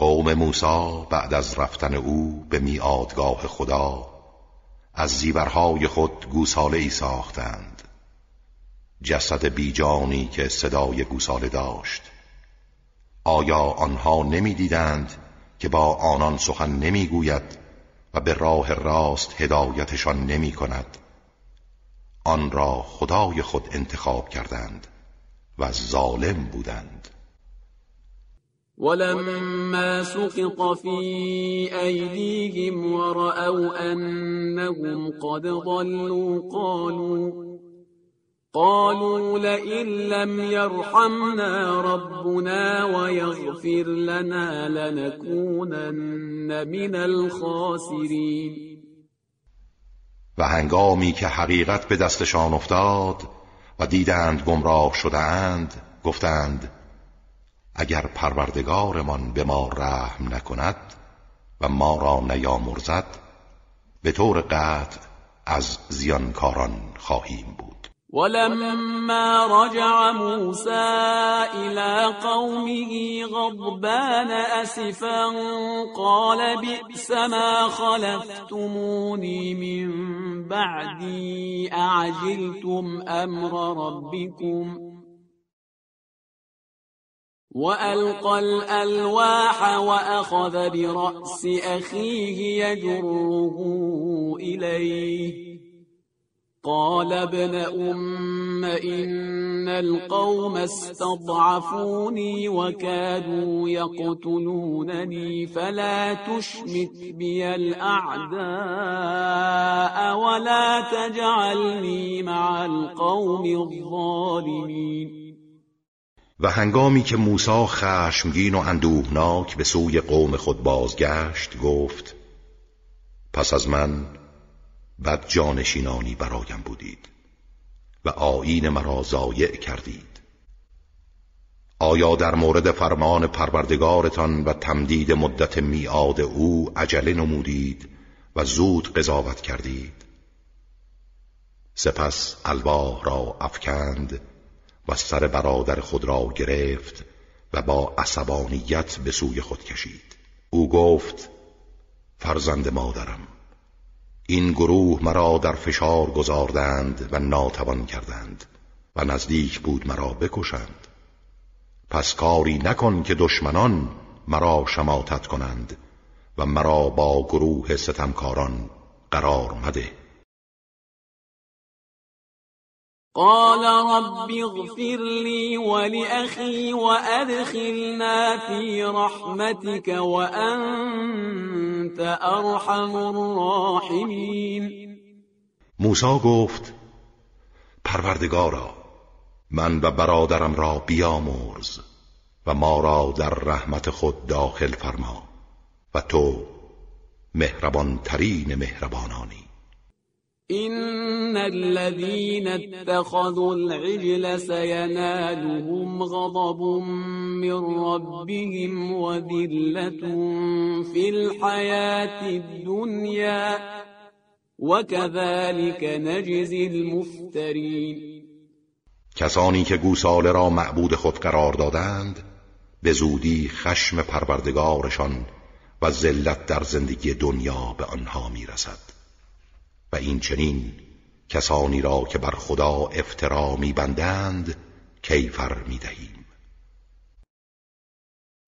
قوم موسی بعد از رفتن او به میادگاه خدا از زیورهای خود گوساله ای ساختند. جسد بیجانی که صدای گوساله داشت. آیا آنها نمی‌دیدند که با آنان سخن نمی‌گوید و به راه راست هدایتشان نمی کند آن را خدای خود انتخاب کردند و ظالم بودند. ولما سقط في أيديهم ورأوا أنهم قد ضلوا قالوا قالوا لئن لم يرحمنا ربنا ويغفر لنا لنكونن من الخاسرين. و هنگامی که حقیقت به دستشان افتاد و دیدند گمراه شدهاند گفتند اگر پروردگارمان به ما رحم نکند و ما را نیامرزد به طور قطع از زیانکاران خواهیم بود. ولما رجع موسى إلى قومه غضبان أسفا قال بئس ما خلفتموني من بعدي أعجلتم أمر ربكم؟ وألقى الألواح وأخذ برأس أخيه يجره إليه. قال ابن أم إن القوم استضعفوني وكادوا يقتلونني فلا تشمت بي الأعداء ولا تجعلني مع القوم الظالمين. و هنگامی که موسی خشمگین و اندوهناک به سوی قوم خود بازگشت گفت پس از من بد جانشینانی برایم بودید و آیین مرا ضایع کردید. آیا در مورد فرمان پروردگارتان و تمدید مدت میعاد او عجله نمودید و زود قضاوت کردید؟ سپس الواح را افکند و سر برادر خود را گرفت و با عصبانیت به سوی خود کشید. او گفت فرزند مادرم این گروه مرا در فشار گذاردند و ناتوان کردند و نزدیک بود مرا بکشند. پس کاری نکن که دشمنان مرا شماتت کنند و مرا با گروه ستمکاران قرار مده. قال رب اغفر لي ولأخي وأدخلنا في رحمتك وأنت أرحم الراحمين. موسی گفت پروردگارا من و برادرم را بیامرز و ما را در رحمت خود داخل فرما و تو مهربان ترین مهربانانی. إن الذين اتخذوا العجل سينالهم غضب من ربهم وذلة في الحياة الدنيا وكذلك نجزي المفترين کسانی که گوساله را معبود خود قرار دادند به زودی خشم پروردگارشان و ذلت در زندگی دنیا به آنها می‌رسد. و این چنین کسانی را که بر خدا افترا میبندند کیفر می‌دهیم.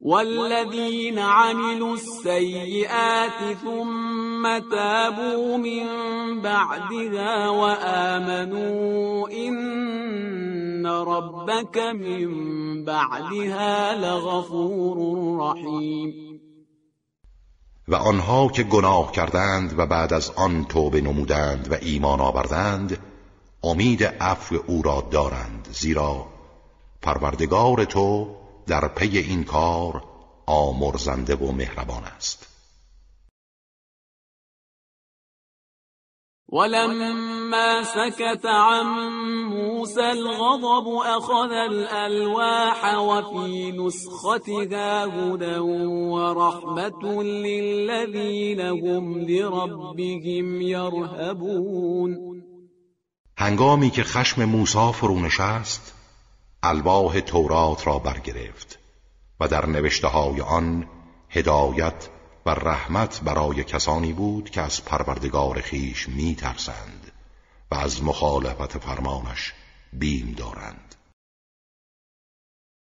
والذین عملوا السیئات ثم تابوا من بعدها وآمنوا إن ربك من بعدها لغفور رحیم. و آنها که گناه کردند و بعد از آن توبه نمودند و ایمان آوردند امید عفو او را دارند زیرا پروردگار تو در پی این کار آمرزنده و مهربان است. ولما سكت عن موسى الغضب أخذ الألواح وفي نسختها هدى ورحمة للذين هم لربهم يرهبون. هنگامی که خشم موسی فرو نشست الواح تورات را برگرفت و در نوشته های آن هدایت و رحمت برای کسانی بود که از پروردگار خیش می ترسند و از مخالفت فرمانش بیم دارند.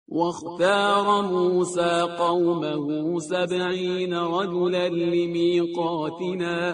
واختار موسى قومه سبعين رجلا لميقاتنا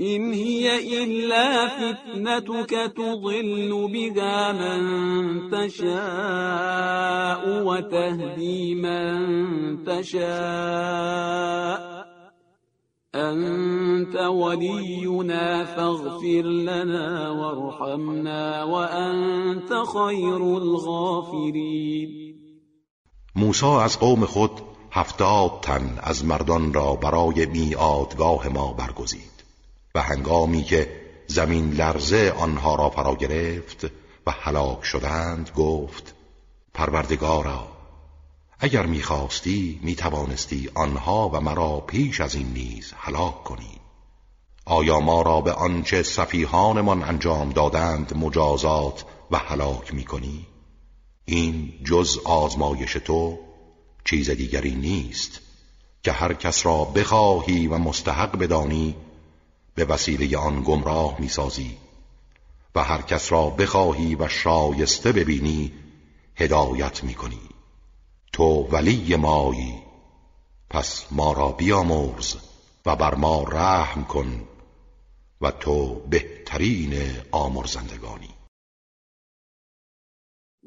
إن هي إلا فتنتك تضل بها من تشاء وتهدي من تشاء أنت ولينا فاغفر لنا وارحمنا وأنت خير الغافرين موسی از قوم خود هفتاد تن از مردان را برای میادگاه ما برگزید. هنگامی که زمین لرزه آنها را فرا گرفت و هلاک شدند گفت پروردگارا اگر می‌خواستی می‌توانستی آنها و مرا پیش از این نیز هلاک کنی. آیا ما را به آنچه صفیحانمان انجام دادند مجازات و هلاک می‌کنی؟ این جز آزمایش تو چیز دیگری نیست که هر کس را بخواهی و مستحق بدانی به وسیله آن گمراه می‌سازی و هر کس را بخواهی و شایسته ببینی هدایت می‌کنی. تو ولی مایی. پس ما را بیامرز و بر ما رحم کن و تو بهترین آمرزندگانی.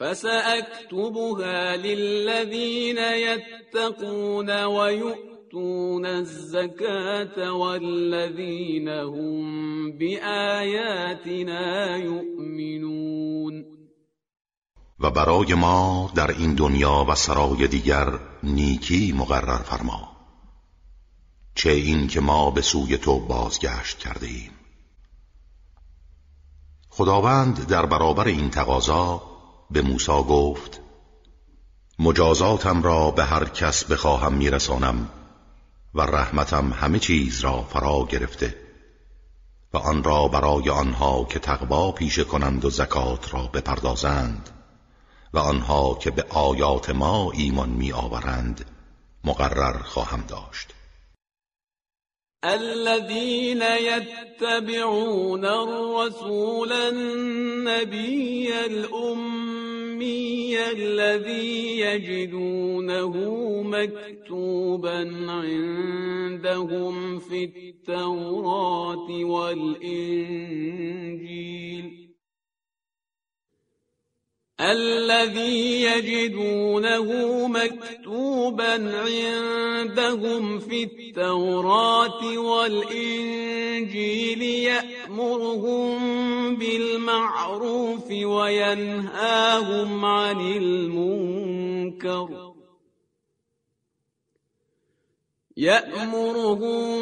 فسأكتبها للذين يتقون ويؤتون الزكاة والذين هم بآياتنا يؤمنون. و برای ما در این دنیا و سرای دیگر نیکی مقرر فرما. چه این که ما به سوی تو بازگشت کرده ایم خداوند در برابر این تقاضا به موسی گفت مجازاتم را به هر کس بخواهم میرسانم و رحمتم همه چیز را فرا گرفته و آن را برای آنها که تقوا پیشه کنند و زکات را بپردازند و آنها که به آیات ما ایمان می آورند مقرر خواهم داشت. الذين يتبعون الرسول النبي الأمي الذي يجدونه مكتوبا عندهم في التوراة والإنجيل الذي يجدونه مكتوبا عندهم في التوراة والإنجيل يأمرهم بالمعروف وينهاهم عن المنكر. يأمرهم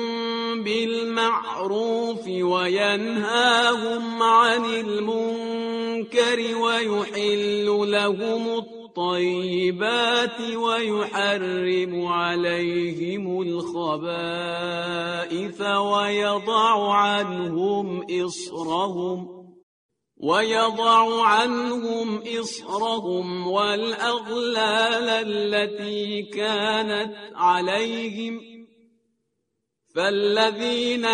بالمعروف وينهاهم عن المنكر. المنكر ويحل لهم الطيبات ويحرم عليهم الخبائث ويضع عنهم إصرهم ويضع عنهم إصرهم والأغلال التي كانت عليهم فالذين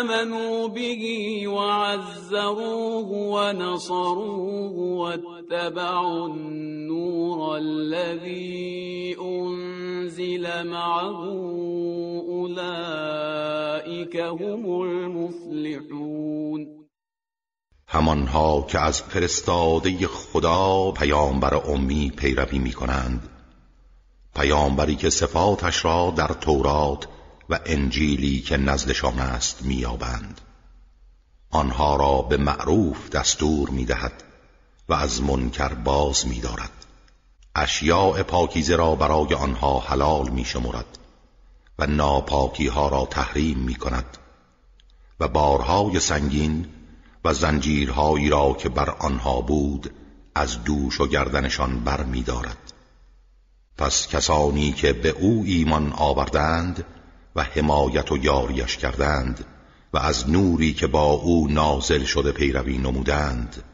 آمنوا به وعزروه ونصروه واتبعوا النور الذي أنزل معه أولئك هم المفلحون. همانها که از فرستاده خدا پیامبر امی پیروی می کنند پیامبری که صفاتش را در تورات و انجیلی که نزدشان است میابند آنها را به معروف دستور می‌دهد و از منکر باز میدارد اشیاء پاکیزه را برای آنها حلال میشمرد و ناپاکی ها را تحریم می کند و بارهای سنگین و زنجیرهایی را که بر آنها بود از دوش و گردنشان بر می دارد. پس کسانی که به او ایمان آوردند و حمایت و یاریش کردند و از نوری که با او نازل شده پیروی نمودند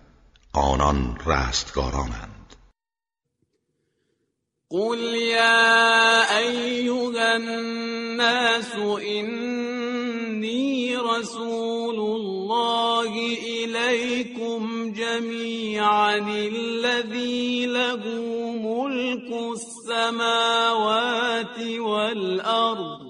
آنان رستگارانند. قل یا ایها الناس اینی رسول الله الیکم جمیعا الذی له ملک السماوات والارض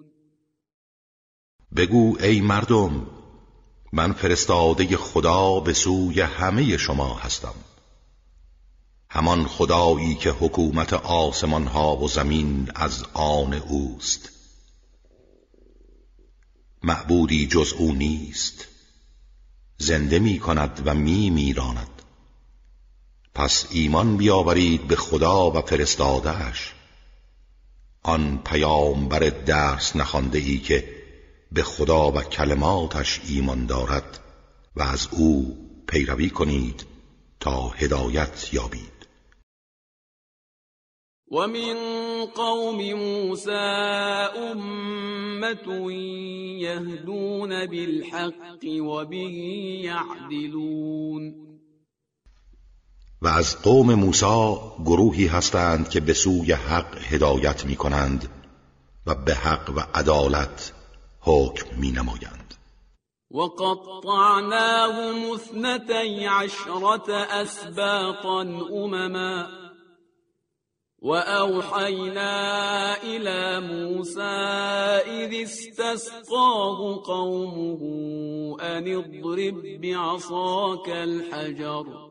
بگو ای مردم من فرستاده خدا به سوی همه شما هستم. همان خدایی که حکومت آسمان ها و زمین از آن اوست. معبودی جز او نیست. زنده می کند و می میراند. پس ایمان بیاورید به خدا و فرستادهش آن پیامبر درس نخوانده ای که به خدا و کلماتش ایمان دارد و از او پیروی کنید تا هدایت یابید. و من قوم موسى امت یهدون بالحق و به یعدلون و از قوم موسی گروهی هستند که به سوی حق هدایت می کنند و به حق و عدالت حکم می نمایند وقطعناهم اثنتي عشرة أسباطا أمما وأوحينا إلى موسى إذ استسقاه قومه أن اضرب بعصاك الحجر.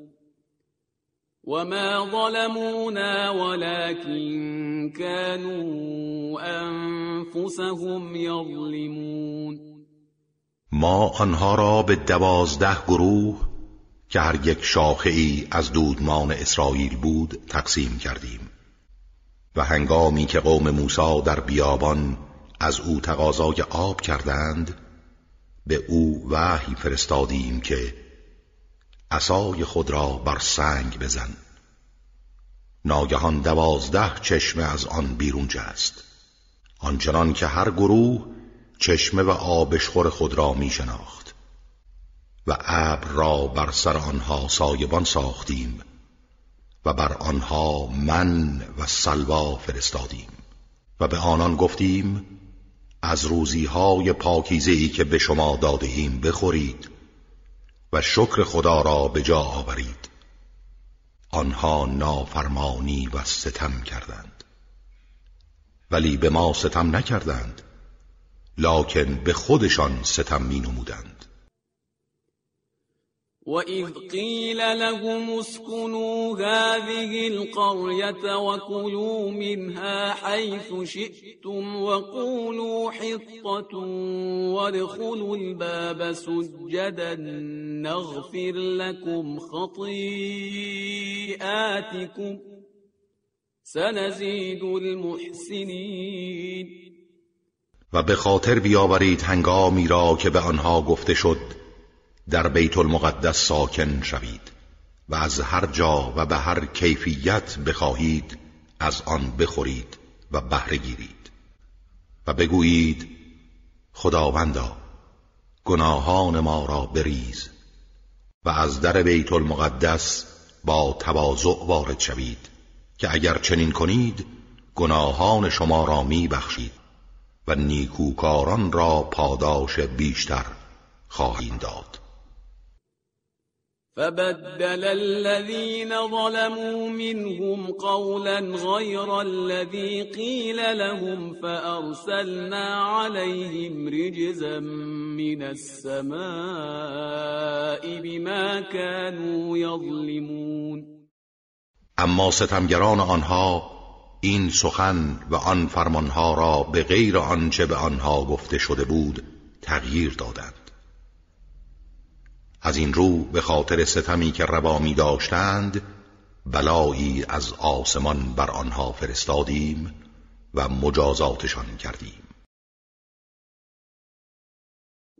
وما ظلمونا ولكن كانوا انفسهم يظلمون ما آنها را به دوازده گروه که هر یک شاخه ای از دودمان اسرائیل بود تقسیم کردیم و هنگامی که قوم موسی در بیابان از او تقاضای آب کردند به او وحی فرستادیم که عصای خود را بر سنگ بزن. ناگهان دوازده چشمه از آن بیرون جست. آنچنان که هر گروه چشمه و آبشخور خود را می شناخت. و ابر را بر سر آنها سایبان ساختیم و بر آنها من و سلوا فرستادیم. و به آنان گفتیم از روزیهای پاکیزه ای که به شما داده ایم بخورید. و شکر خدا را به جا آورید. آنها نافرمانی و ستم کردند. ولی به ما ستم نکردند لکن به خودشان ستم می نمودند وإذ قيل لهم اسكنوا هذه القرية وكلوا منها حيث شئتم وقولوا حطة وادخلوا الباب سجدا نغفر لكم خطيئاتكم سنزيد المحسنين و به خاطر بیاورید هنگامی را که به آنها گفته شد. در بیت المقدس ساکن شوید و از هر جا و به هر کیفیت بخواهید از آن بخورید و بهره گیرید. و بگویید خداوندا گناهان ما را بریز و از در بیت المقدس با تواضع وارد شوید که اگر چنین کنید گناهان شما را می بخشید و نیکوکاران را پاداش بیشتر خواهید داد. فبدل الذين ظلموا منهم قولا غير الذي قيل لهم فأرسلنا عليهم رجزا من السماء بما كانوا يظلمون. اما ستمگران آنها این سخن و آن فرمانها را به غیر آنچه به آنها گفته شده بود تغییر دادند. از این رو به خاطر ستمی که روا می داشتند بلایی از آسمان بر آنها فرستادیم و مجازاتشان کردیم.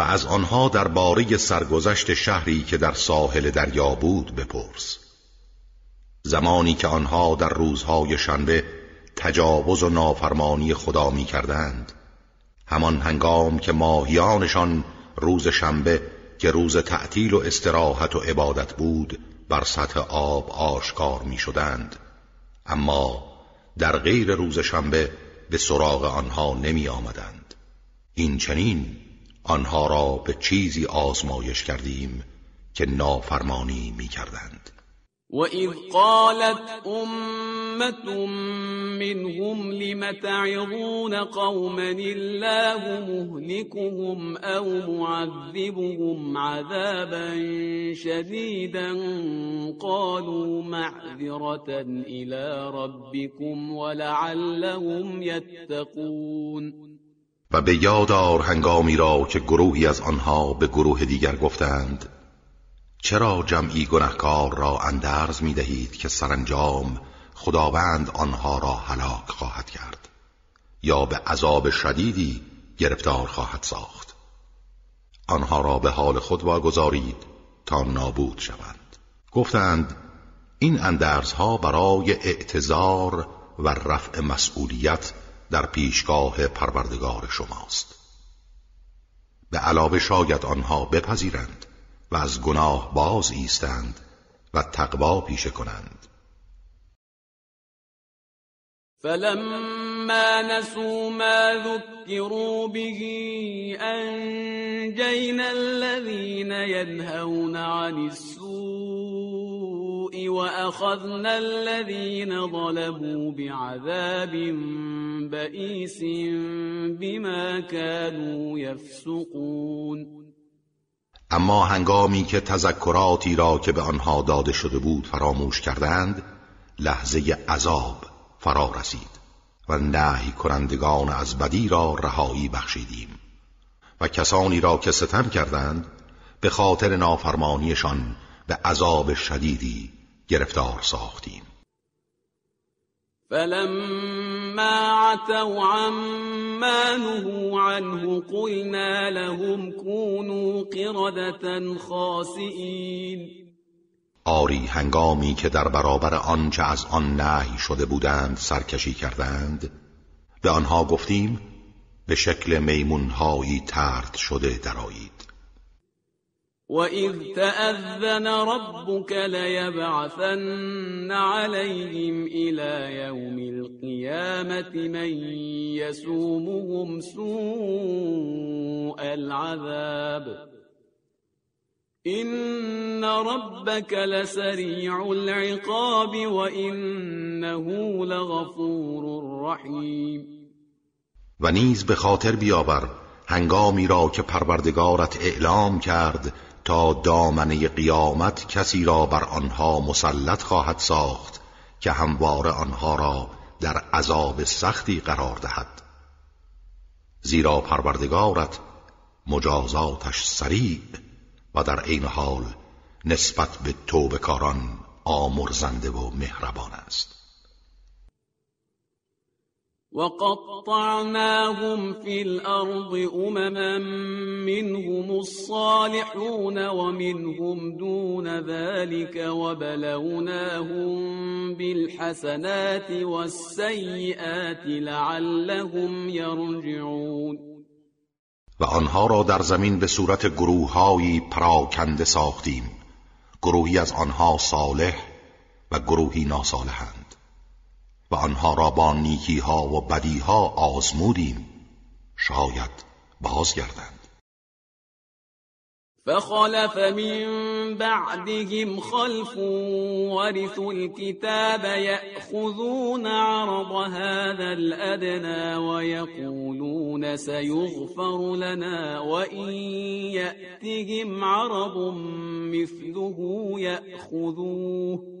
و از آنها در باره سرگذشت شهری که در ساحل دریا بود بپرس. زمانی که آنها در روزهای شنبه تجاوز و نافرمانی خدا می کردند همان هنگام که ماهیانشان روز شنبه که روز تعطیل و استراحت و عبادت بود بر سطح آب آشکار می شدند اما در غیر روز شنبه به سراغ آنها نمی آمدند این چنین آنها را به چیزی آزمایش کردیم که نافرمانی می کردند و اذ قالت امت منهم لم تعظون قوما الله مهلكهم او معذبهم عذابا شديدا قالوا معذرة الى ربكم ولعلهم يتقون و به یادار هنگامی را که گروهی از آنها به گروه دیگر گفتند چرا جمعی گنهکار را اندرز می دهید که سرانجام خداوند آنها را هلاک خواهد کرد یا به عذاب شدیدی گرفتار خواهد ساخت؟ آنها را به حال خود واگذارید تا نابود شوند. گفتند این اندرزها برای اعتظار و رفع مسئولیت در پیشگاه پروردگار شماست. به علاوه شاید آنها بپذیرند و از گناه باز ایستند و تقوا پیشه کنند. فلما نسوا ما ذكروا به انجينا الذين ينهون عن السوء واخذنا الذين ظلموا بعذاب بئیس بما كانوا يفسقون. اما هنگامی که تذکراتی را که به آنها داده شده بود فراموش کردند لحظه عذاب فرا رسید و نهی کنندگان از بدی را رهایی بخشیدیم و کسانی را که ستم کردند به خاطر نافرمانیشان به عذاب شدیدی گرفتار ساختیم. فلما عتوا عما نهوا عنه قلنا لهم كونوا قردة خاسئین آری هنگامی که در برابر آنچه از آن نهی شده بودند سرکشی کردند به آنها گفتیم به شکل میمونهایی ترد شده درایید وَإِذْ تَأَذَّنَ رَبُّكَ لَيَبْعَثَنَّ عَلَيْهِمْ إِلَى يَوْمِ الْقِيَامَةِ مَن يَسُومُهُمْ سُوءَ الْعَذَابِ إِنَّ رَبَّكَ لَسَرِيعُ الْعِقَابِ وَإِنَّهُ لَغَفُورٌ رَّحِيمٌ و نیز به خاطر بیاور هنگامی را که پروردگارت اعلام کرد تا دامنه قیامت کسی را بر آنها مسلط خواهد ساخت که همواره آنها را در عذاب سختی قرار دهد. زیرا پروردگارت مجازاتش سریع و در عین حال نسبت به توبکاران آمرزنده و مهربان است. وقطعناهم في الأرض أمما منهم الصالحون ومنهم دون ذلك وبلوناهم بالحسنات والسيئات لعلهم يرجعون. و آنها را در زمین به صورت گروههایی پراکنده ساختیم. گروهی از آنها صالح و گروهی ناصالحند و آنها را با نیکی ها و بدی ها آزمودیم. شاید بازگردند. فخلف من بعدهم خلف ورثوا الكتاب يأخذون عرض هذا الأدنى ويقولون سيغفر لنا وإن يأتهم عرض مثله يأخذوه.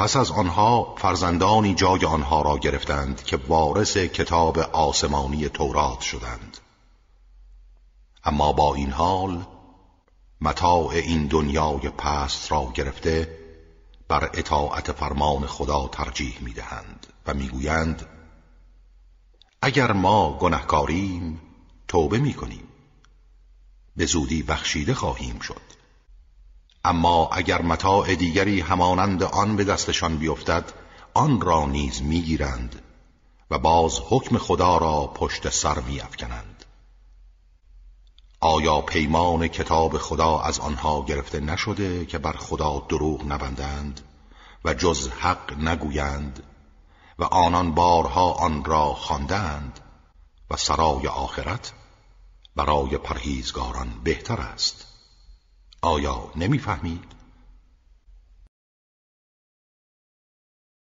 پس از آنها فرزندانی جای آنها را گرفتند که وارث کتاب آسمانی تورات شدند. اما با این حال متاع این دنیای پست را گرفته بر اطاعت فرمان خدا ترجیح می‌دهند و می‌گویند اگر ما گنهکاریم توبه می‌کنیم. به زودی بخشیده خواهیم شد. اما اگر متاع دیگری همانند آن به دستشان بیفتد آن را نیز می‌گیرند و باز حکم خدا را پشت سر میافکنند. آیا پیمان کتاب خدا از آنها گرفته نشده که بر خدا دروغ نبندند و جز حق نگویند و آنان بارها آن را خواندند و سرای آخرت برای پرهیزگاران بهتر است؟ آیا نمی‌فهمید؟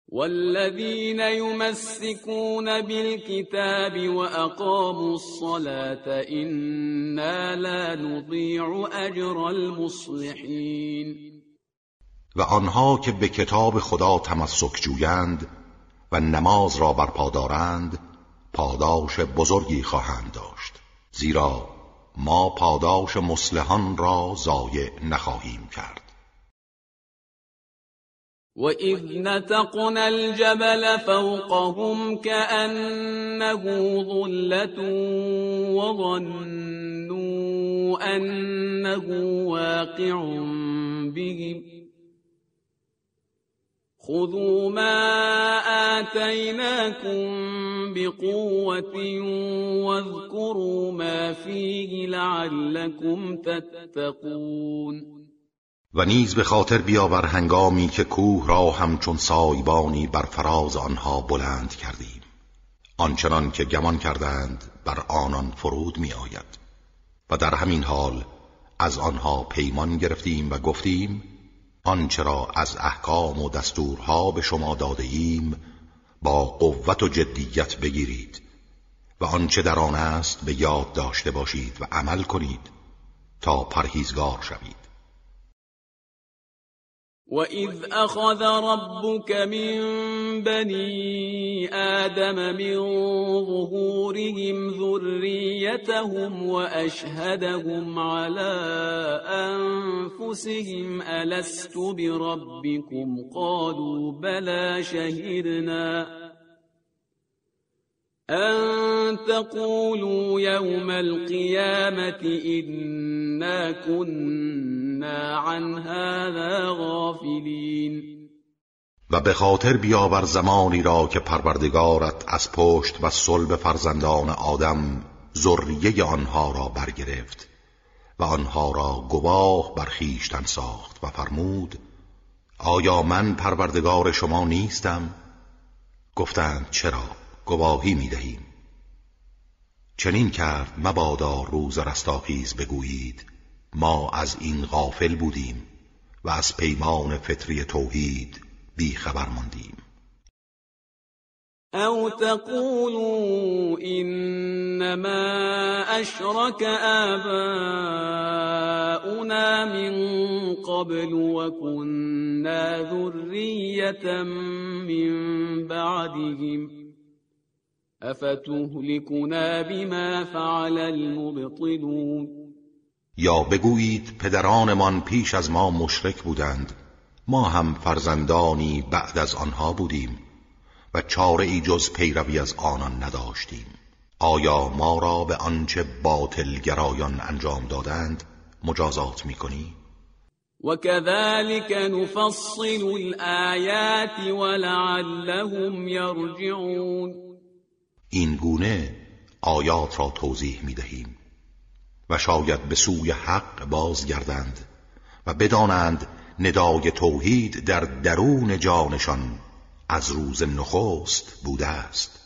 والذين يمسكون بالكتاب وأقاموا الصلاة إنا لا نضيع أجر المصلحين و آنها که به کتاب خدا تمسک جویند و نماز را برپا دارند پاداش بزرگی خواهند داشت زیرا ما پاداش مسلحان را ضایع نخواهیم کرد. وَإِذْ نَتَقْنَا الْجَبَلَ فَوْقَهُمْ كَأَنَّهُ ظُلَّةٌ وَظَنُّوا أَنَّهُ واقع بِهِمْ خذوا ما آتيناكم بقوة واذكروا ما فيه لعلكم تتقون و نیز به خاطر بیاور هنگامی که کوه را همچون سایبانی بر فراز آنها بلند کردیم. آنچنان که گمان کردند بر آنان فرود می آید و در همین حال از آنها پیمان گرفتیم و گفتیم آنچه را از احکام و دستورها به شما داده ایم با قوت و جدیت بگیرید و آنچه در آن است به یاد داشته باشید و عمل کنید تا پرهیزگار شوید. وَإِذْ أَخَذَ رَبُّكَ مِنْ بَنِي آدَمَ مِنْ ظُهُورِهِمْ ذُرِّيَّتَهُمْ وَأَشْهَدَهُمْ عَلَى أَنْفُسِهِمْ أَلَسْتُ بِرَبِّكُمْ قَالُوا بَلَى شَهِدْنَا أَن تَقُولُوا يَوْمَ الْقِيَامَةِ إِنَّا كُنَّا عَنْ هَذَا غَافِلِينَ و به خاطر بیاور زمانی را که پروردگارت از پشت و صلب فرزندان آدم ذریه آنها را برگرفت و آنها را گواه بر خویشتن ساخت و فرمود آیا من پروردگار شما نیستم؟ گفتند چرا؟ گواهی می دهیم چنین کرد مبادا روز رستاخیز بگویید ما از این غافل بودیم و از پیمان فطری توحید بی خبر ماندیم. او تقولوا انما اشرك آباؤنا من قبل وكنا ذرية من بعدهم. افتهلكنا بما فعل المبطلون؟ یا بگویید پدرانمان پیش از ما مشرک بودند. ما هم فرزندانی بعد از آنها بودیم و چاره ای جز پیروی از آنان نداشتیم. آیا ما را به آنچه باطلگرایان انجام دادند مجازات می‌کنی؟ وكذلك نفصل الآيات ولعلهم يرجعون. این گونه آیات را توضیح می دهیم و شاید به سوی حق بازگردند و بدانند ندای توحید در درون جانشان از روز نخست بوده است.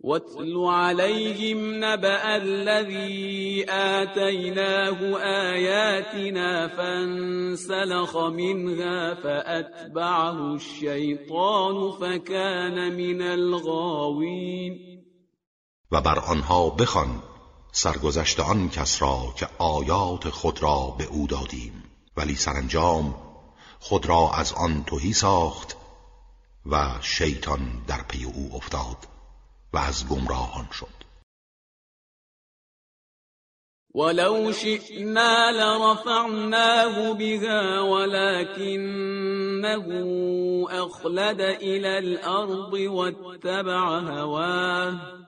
واتل عليهم نبأ الذي آتيناه آياتنا فانسلخ منها فأتبعه الشيطان فكان من الغاوين. و بر آنها بخوان سرگذشت آن کس را که آیات خود را به او دادیم. ولی سرانجام خود را از آن توهی ساخت و شیطان در پی او افتاد. و از گمراهان شد. ولو شئنا لرفعناه بها ولكنه أخلد إلى الأرض واتبع هواه.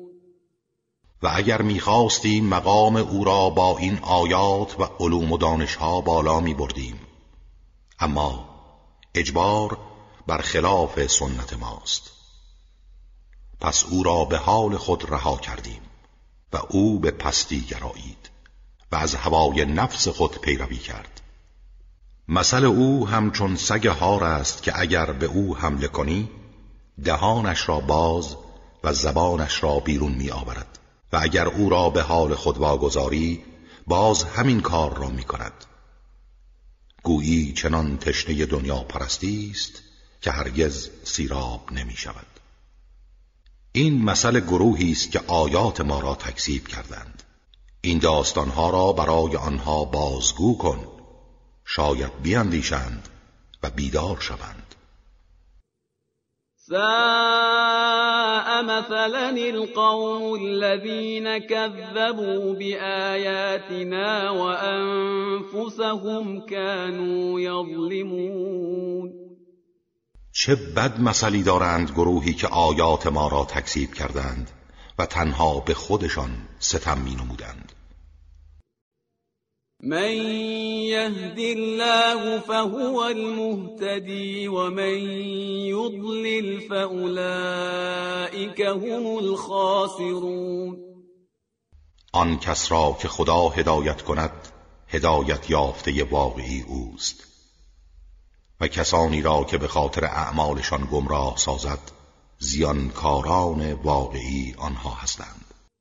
و اگر می‌خواستیم مقام او را با این آیات و علوم و دانشها بالا می بردیم اما اجبار بر خلاف سنت ماست. پس او را به حال خود رها کردیم و او به پستی گرایید و از هوای نفس خود پیروی کرد. مثل او همچون سگ هار است که اگر به او حمله کنی دهانش را باز و زبانش را بیرون می آورد و اگر او را به حال خود واگذاری باز همین کار را می کند گویی چنان تشنه دنیا پرستی است که هرگز سیراب نمی شود این مسئله گروهی است که آیات ما را تکذیب کردند. این داستانها را برای آنها بازگو کن. شاید بیاندیشند و بیدار شوند. ساء مثلا القوم الذين كذبوا بآياتنا وأنفسهم كانوا يظلمون. چه بد مثلی دارند گروهی که آیات ما را تکذیب کردند و تنها به خودشان ستم می نمودند من يهد الله فهو المهتدي ومن يضلل فأولئك هم الخاسرون. آن کس را که خدا هدایت کند هدایت یافته واقعی اوست. و کسانی را که به خاطر اعمالشان گمراه سازد زیانکاران واقعی آنها هستند.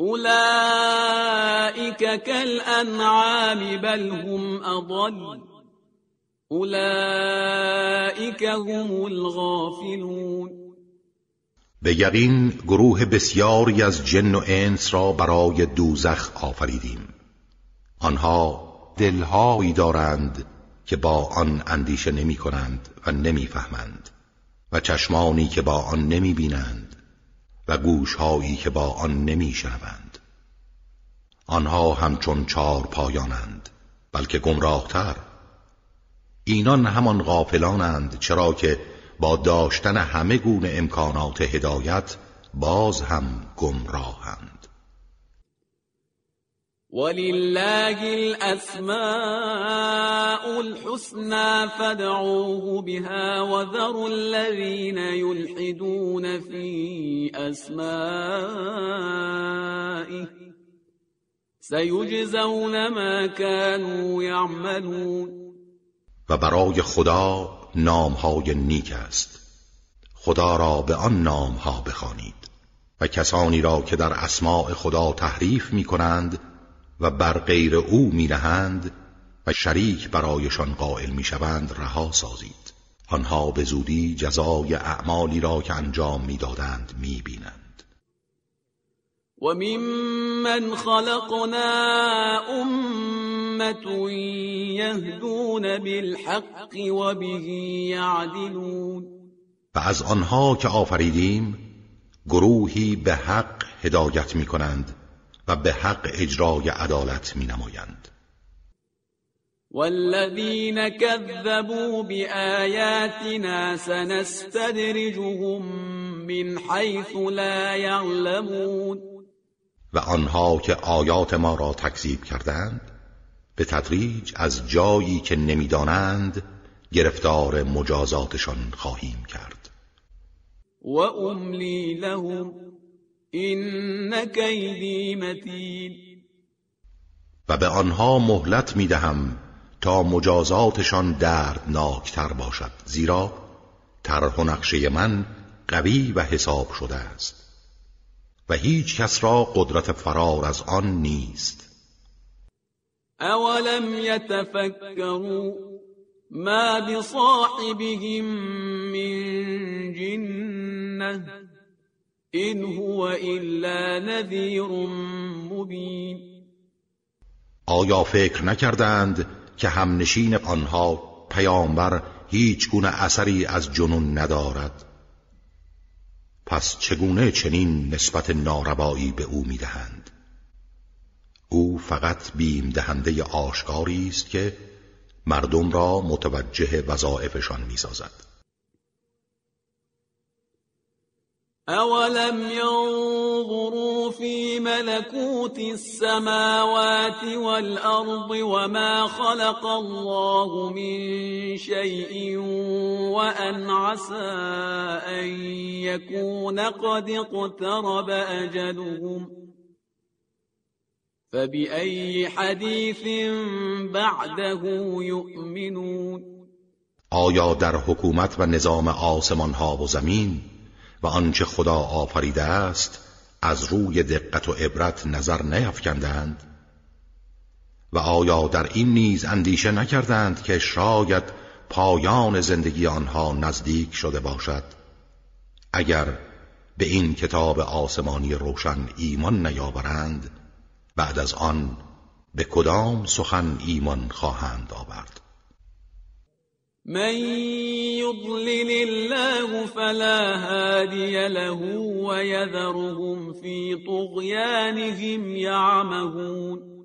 أولئك كالأنعام بل هم أضل. أولئك هم الغافلون. به یقین گروه بسیاری از جن و انس را برای دوزخ آفریدیم. آنها دلهایی دارند که با آن اندیشه نمی کنند و نمی فهمند و چشمانی که با آن نمی بینند و گوشهایی که با آن نمی شنوند آنها همچون چار پایانند بلکه گمراهتر. اینان همان غافلانند چرا که با داشتن همه گونه امکانات هدایت باز هم گمراهند ولله الاسماء الحسنى فادعوه بها وذروا الذين يلحدون في اسمائه سيجزون ما كانوا يعملون. و برای خدا نامهای نیک است. خدا را به آن نامها بخوانید. و کسانی را که در اسماع خدا تحریف می کنند و بر غیر او می نهند و شریک برایشان قائل می شوند رها سازید. آنها به زودی جزای اعمالی را که انجام می‌دادند می بینند و ممن خلقنا امة یهدون بالحق و به یعدلون. و از آنها که آفریدیم گروهی به حق هدایت می کنند و به حق اجرای عدالت می نمایند والذین كذبوا بآیاتنا سنستدرجهم من حیث لا يعلمون و آنها که آیات ما را تکذیب کردند به تدریج از جایی که نمی‌دانند گرفتار مجازاتشان خواهیم کرد. و املی لهم. این کیدی متین و به آنها مهلت می‌دهم تا مجازاتشان دردناکتر باشد زیرا طرح و نقشه من قوی و حساب شده است و هیچ کس را قدرت فرار از آن نیست. اولم یتفکروا ما بصاحبهم من جنه این هو الا نذیر مبین آیا فکر نکردند که همنشین آنها پیامبر هیچ گونه اثری از جنون ندارد؟ پس چگونه چنین نسبت ناربایی به او می‌دهند؟ او فقط بیم دهنده آشکاری است که مردم را متوجه وظایفشان می‌سازد. اولم ينظروا في ملكوت السماوات والارض وما خلق الله من شيء وان عسى ان يكون قد اقترب اجلهم فبأي حديث بعده يؤمنون آیا در حکومت و نظام آسمان ها و زمین و آنچه خدا آفریده است از روی دقت و عبرت نظر نیفکندند و آیا در این نیز اندیشه نکردند که شاید پایان زندگی آنها نزدیک شده باشد؟ اگر به این کتاب آسمانی روشن ایمان نیاورند بعد از آن به کدام سخن ایمان خواهند آورد؟ من يضلل الله فلا هادي له ويذرهم في طغيانهم يعمهون.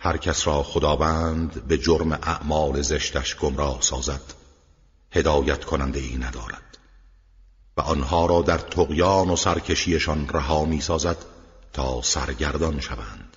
هر کس را خداوند به جرم اعمال زشتش گمراه سازد هدایت کننده ای ندارد و آنها را در تقیان و سرکشیشان رها می سازد تا سرگردان شوند.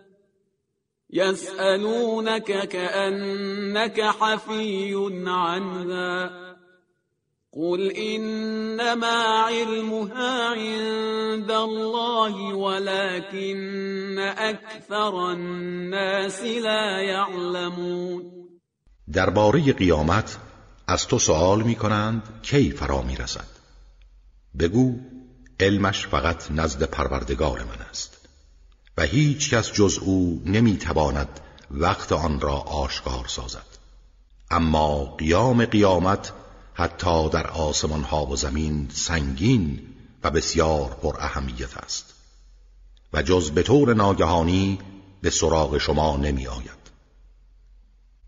يسألونك كأنك حفي عنها. قل إنما علمها عند الله ولكن أكثر الناس لا يعلمون. درباره قیامت از تو سوال می کنند کی فرا می رسد بگو علمش فقط نزد پروردگار من است. و هیچ کس جز او نمی‌تواند وقت آن را آشکار سازد. اما قیام قیامت حتی در آسمان ها و زمین سنگین و بسیار پر اهمیت است. و جز به طور ناگهانی به سراغ شما نمی آید.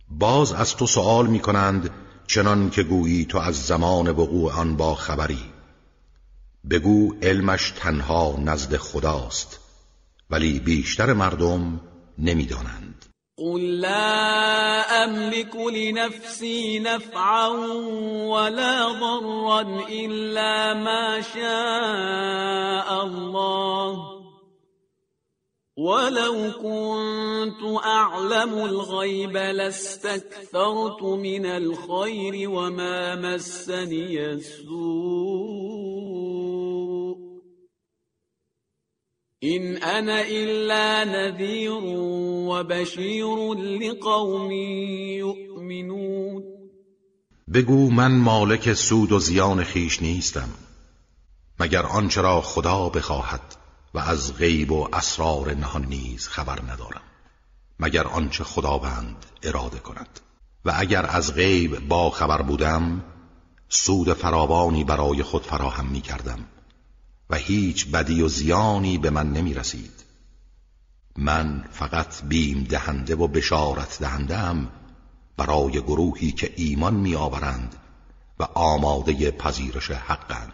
باز از تو سوال می کنند چنان که گویی تو از زمان وقوع آن با خبری. بگو علمش تنها نزد خداست. ولی بیشتر مردم نمی‌دانند. قل لا املك لنفسي نفعا ولا ضرا الا ما شاء الله ولو كنت اعلم الغيب لاستكثرت من الخير وما مسني السوء این انا الا نذیر و لقوم یؤمنون بگو من مالک سود و زیان خیش نیستم مگر آنچه را خدا بخواهد و از غیب و اسرار نهان نیز خبر ندارم مگر آنچه خداوند اراده کند. و اگر از غیب با خبر بودم سود فراوانی برای خود فراهم می کردم و هیچ بدی و زیانی به من نمی رسید من فقط بیم دهنده و بشارت دهنده برای گروهی که ایمان می آورند و آماده پذیرش حقند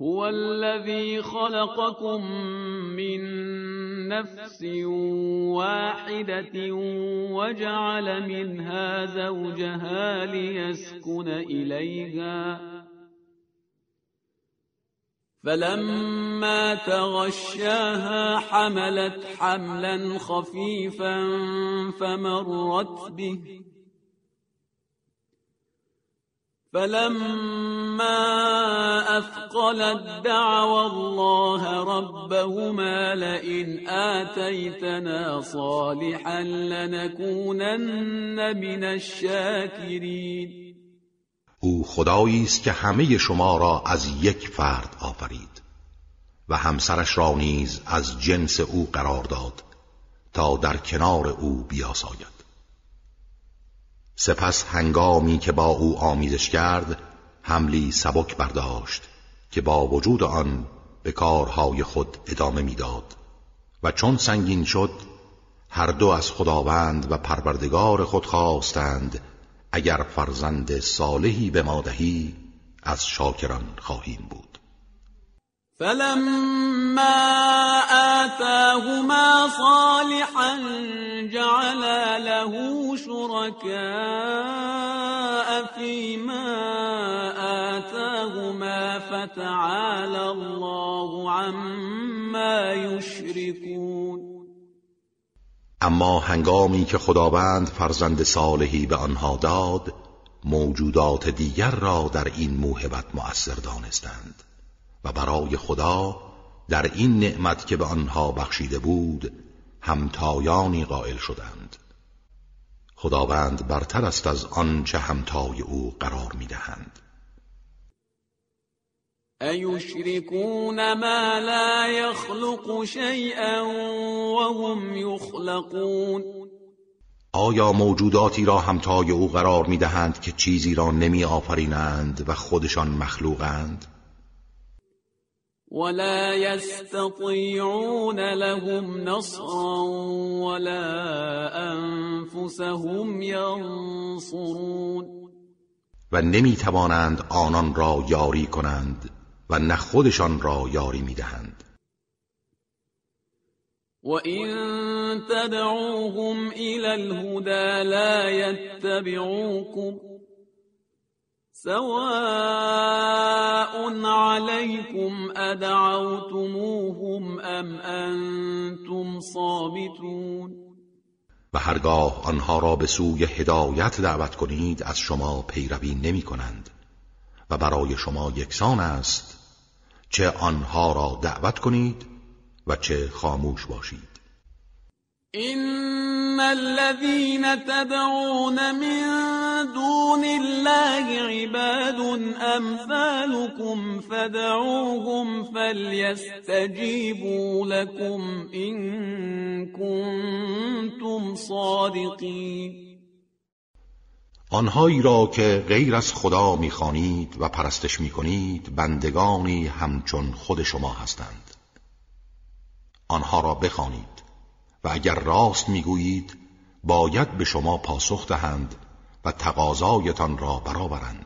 هو الذي خلقكم من نفس واحدة وجعل منها زوجها ليسكن إليها فلما تغشاها حملت حملا خفيفا فمرت به. فلما أثقلت دعوى الله ربهما لئن آتيتنا صالحا لنكونن من الشاكرين. او خدایی است که همه شما را از یک فرد آفرید و همسرش را نیز از جنس او قرار داد تا در کنار او بیاساید. سپس هنگامی که با او آمیزش کرد حملی سبک برداشت که با وجود آن به کارهای خود ادامه می‌داد و چون سنگین شد هر دو از خداوند و پروردگار خود خواستند اگر فرزند صالحی به ما دهی از شاکران خواهیم بود. فلما آتاهما صالحا جعل له شركاء فيما آتاهما فتعالى الله عما يشركون اما هنگامی که خداوند فرزند صالحی به آنها داد موجودات دیگر را در این موهبت مؤثر دانستند. و برای خدا در این نعمت که به آنها بخشیده بود همتایانی قائل شدند. خداوند برتر است از آنچه همتای او قرار می‌دهند. أيشركون ما لا يخلق شيئا وهم يخلقون؟ آیا موجوداتی را همتای او قرار می دهند که چیزی را نمی آفرینند و خودشان مخلوقند؟ ولا يستطيعون لهم نصرا ولا انفسهم ينصرون. و نمی توانند آنان را یاری کنند. و نه خودشان را یاری می دهند وَإِن تَدْعُوهُمْ إِلَى الْهُدَى لَا يَتَّبِعُوكُمْ سَوَاءٌ عَلَيْكُمْ أَدْعَوْتُمُوهُمْ أَمْ أَنْتُمْ صَامِتُونَ. و هرگاه آنها را به سوی هدایت دعوت کنید از شما پیروی نمی کنند و برای شما یکسان است چه آنها را دعوت کنید و چه خاموش باشید. این الذين تدعون من دون الله عباد امثالكم فدعوهم فليستجيبوا لكم ان كنتم صادقین آنهایی را که غیر از خدا می‌خوانید و پرستش می‌کنید بندگانی همچون خود شما هستند. آنها را بخوانید و اگر راست می‌گویید باید به شما پاسخ دهند و تقاضایتان را برآورند.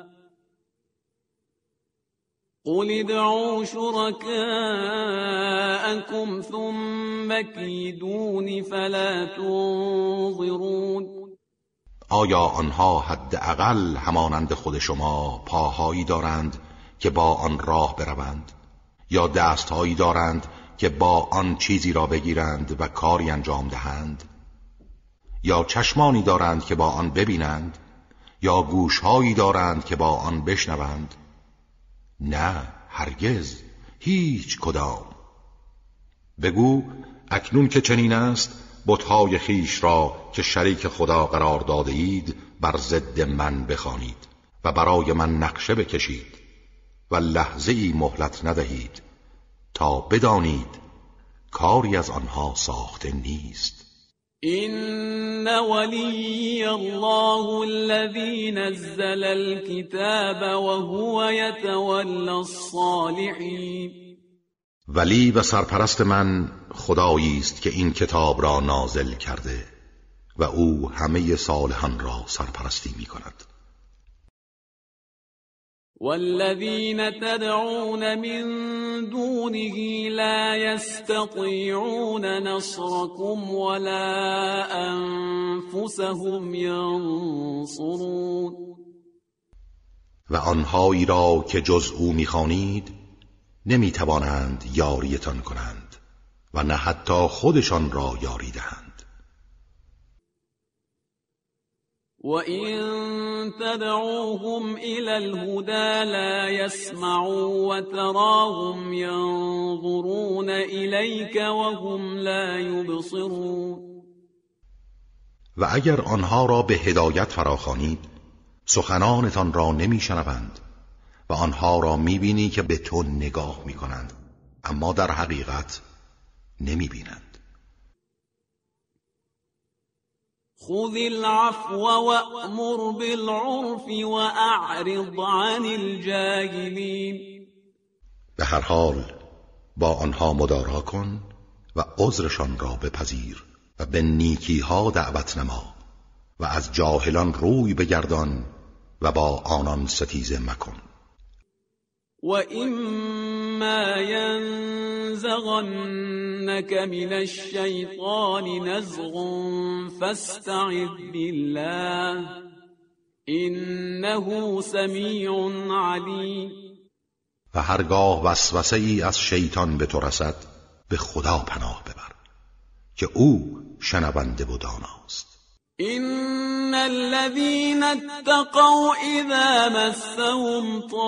قل ادعوا شركاءكم ثم كيدون فلا تنظرون آیا آنها حداقل همانند خود شما پاهایی دارند که با آن راه بروند؟ یا دستهایی دارند که با آن چیزی را بگیرند و کاری انجام دهند؟ یا چشمانی دارند که با آن ببینند؟ یا گوشهایی دارند که با آن بشنوند؟ نه هرگز. هیچ کدام. بگو اکنون که چنین است بتهای خیش را که شریک خدا قرار داده اید بر ضد من بخوانید و برای من نقشه بکشید و لحظه ای مهلت ندهید تا بدانید کاری از آنها ساخته نیست. إن ولي الله الذي نزل الكتاب وهو يتولى الصالحين. ولی و سرپرست من خدایی است که این کتاب را نازل کرده و او همه صالحان را سرپرستی می کند والذين تدعون من دونه لا يستطيعون نصركم ولا انفسهم ينصرون. و آنهایی را که جز او می‌خوانید نمی‌توانند یاریتان کنند و نه حتی خودشان را یاری دهند. وَإِن تَدْعُوهُمْ إِلَى الْهُدَى لَا يَسْمَعُوا وَتَرَاهُمْ يَنظُرُونَ إِلَيْكَ وَهُمْ لَا يُبْصِرُونَ و اگر آنها را به هدایت فراخوانید سخنانتان را نمیشنوند و آنها را می‌بینی که به تو نگاه می‌کنند اما در حقیقت نمی‌بینند. خذ العفو وأمر بالعرف وأعرض عن الجاهلين. به هر حال با آنها مدارا کن و عذرشان را بپذیر و به نیکی ها دعوت نما و از جاهلان روی بگردان و با آنان ستیزه مکن. وَإِمَّا يَنزَغَنَّكَ مِنَ الشَّيْطَانِ نَزْغٌ فَاسْتَعِذْ بِاللَّهِ إِنَّهُ سَمِيعٌ عَلِيمٌ و هرگاه وسوسه ای از شیطان به تو رسد به خدا پناه ببر که او شنونده و داناست. إن الذين اتقوا إذا مسهم طائف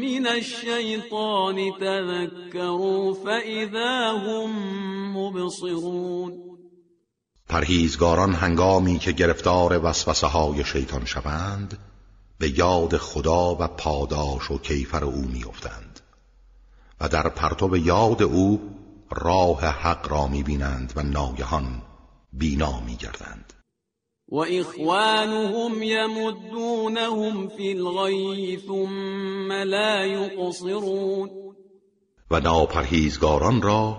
من الشيطان تذكروا فإذا هم مبصرون پرهیزگاران هنگامی که گرفتار وسوسه های شیطان شوند به یاد خدا و پاداش و کیفر او میافتند و در پرتو یاد او راه حق را می‌بینند و ناگهان بینا میگردند. و اخوانهم یمدونهم فی الغی ثم لا یقصرون و ناپرهیزگاران را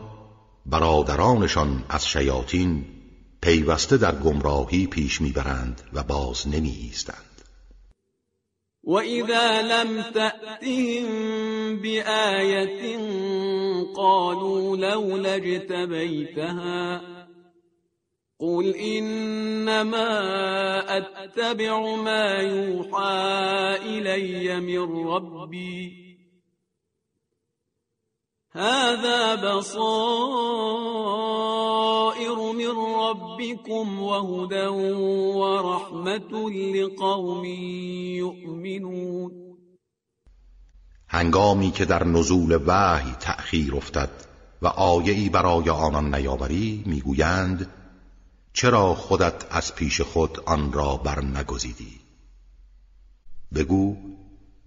برادرانشان از شیاطین پیوسته در گمراهی پیش می‌برند و باز نمی ایستند وإذا لم تأتهم بآية قالوا لولا اجتبيتها قل إنما أتبع ما يوحى إلي من ربي هذا بصائر من ربكم وهدى ورحمة لقوم يؤمنون. هنگامی که در نزول وحی تأخیر افتد و آیهی برای آنان نیاوری می‌گویند چرا خودت از پیش خود آن را بر نگزیدی بگو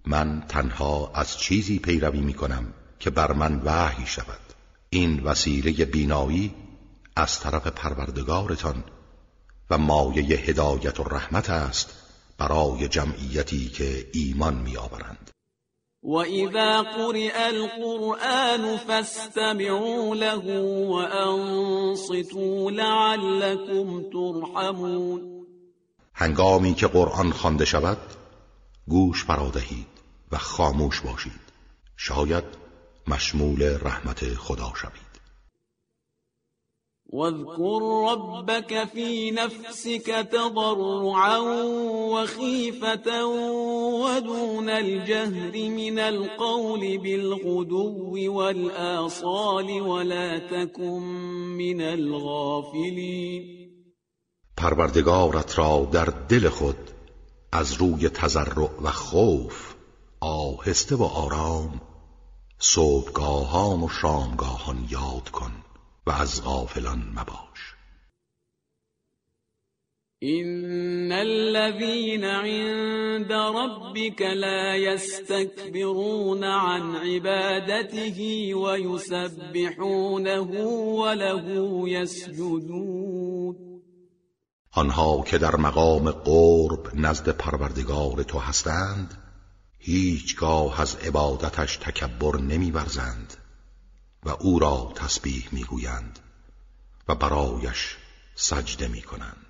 من تنها از چیزی پیروی می کنم که بر من وحی شود. این وسیله بینایی از طرف پروردگارتان و مایه هدایت و رحمت است برای جمعیتی که ایمان میآورند. و اذا قرئ القرآن فاستمعوا له وانصتوا لعلكم ترحمون. هنگامی که قرآن خوانده شود گوش فرادهید و خاموش باشید. شاید مشمول رحمت خدا شوید. واذكر ربك في نفسك تضرعا وخيفة ودون الجهر من القول بالغدو والآصال ولا تكن من الغافلين. پروردگارت را در دل خود از روی تضرع و خوف آهسته و آرام صبحگاهان و شامگاهان یاد کن و از غافلان مباش. إن الذين عند ربك لا يستكبرون عن عبادته ويسبحونه وله يسجدون. آنها که در مقام قرب نزد پروردگار تو هستند هیچگاه از عبادتش تکبر نمیورزند و او را تسبیح می‌گویند و برایش سجده می‌کنند.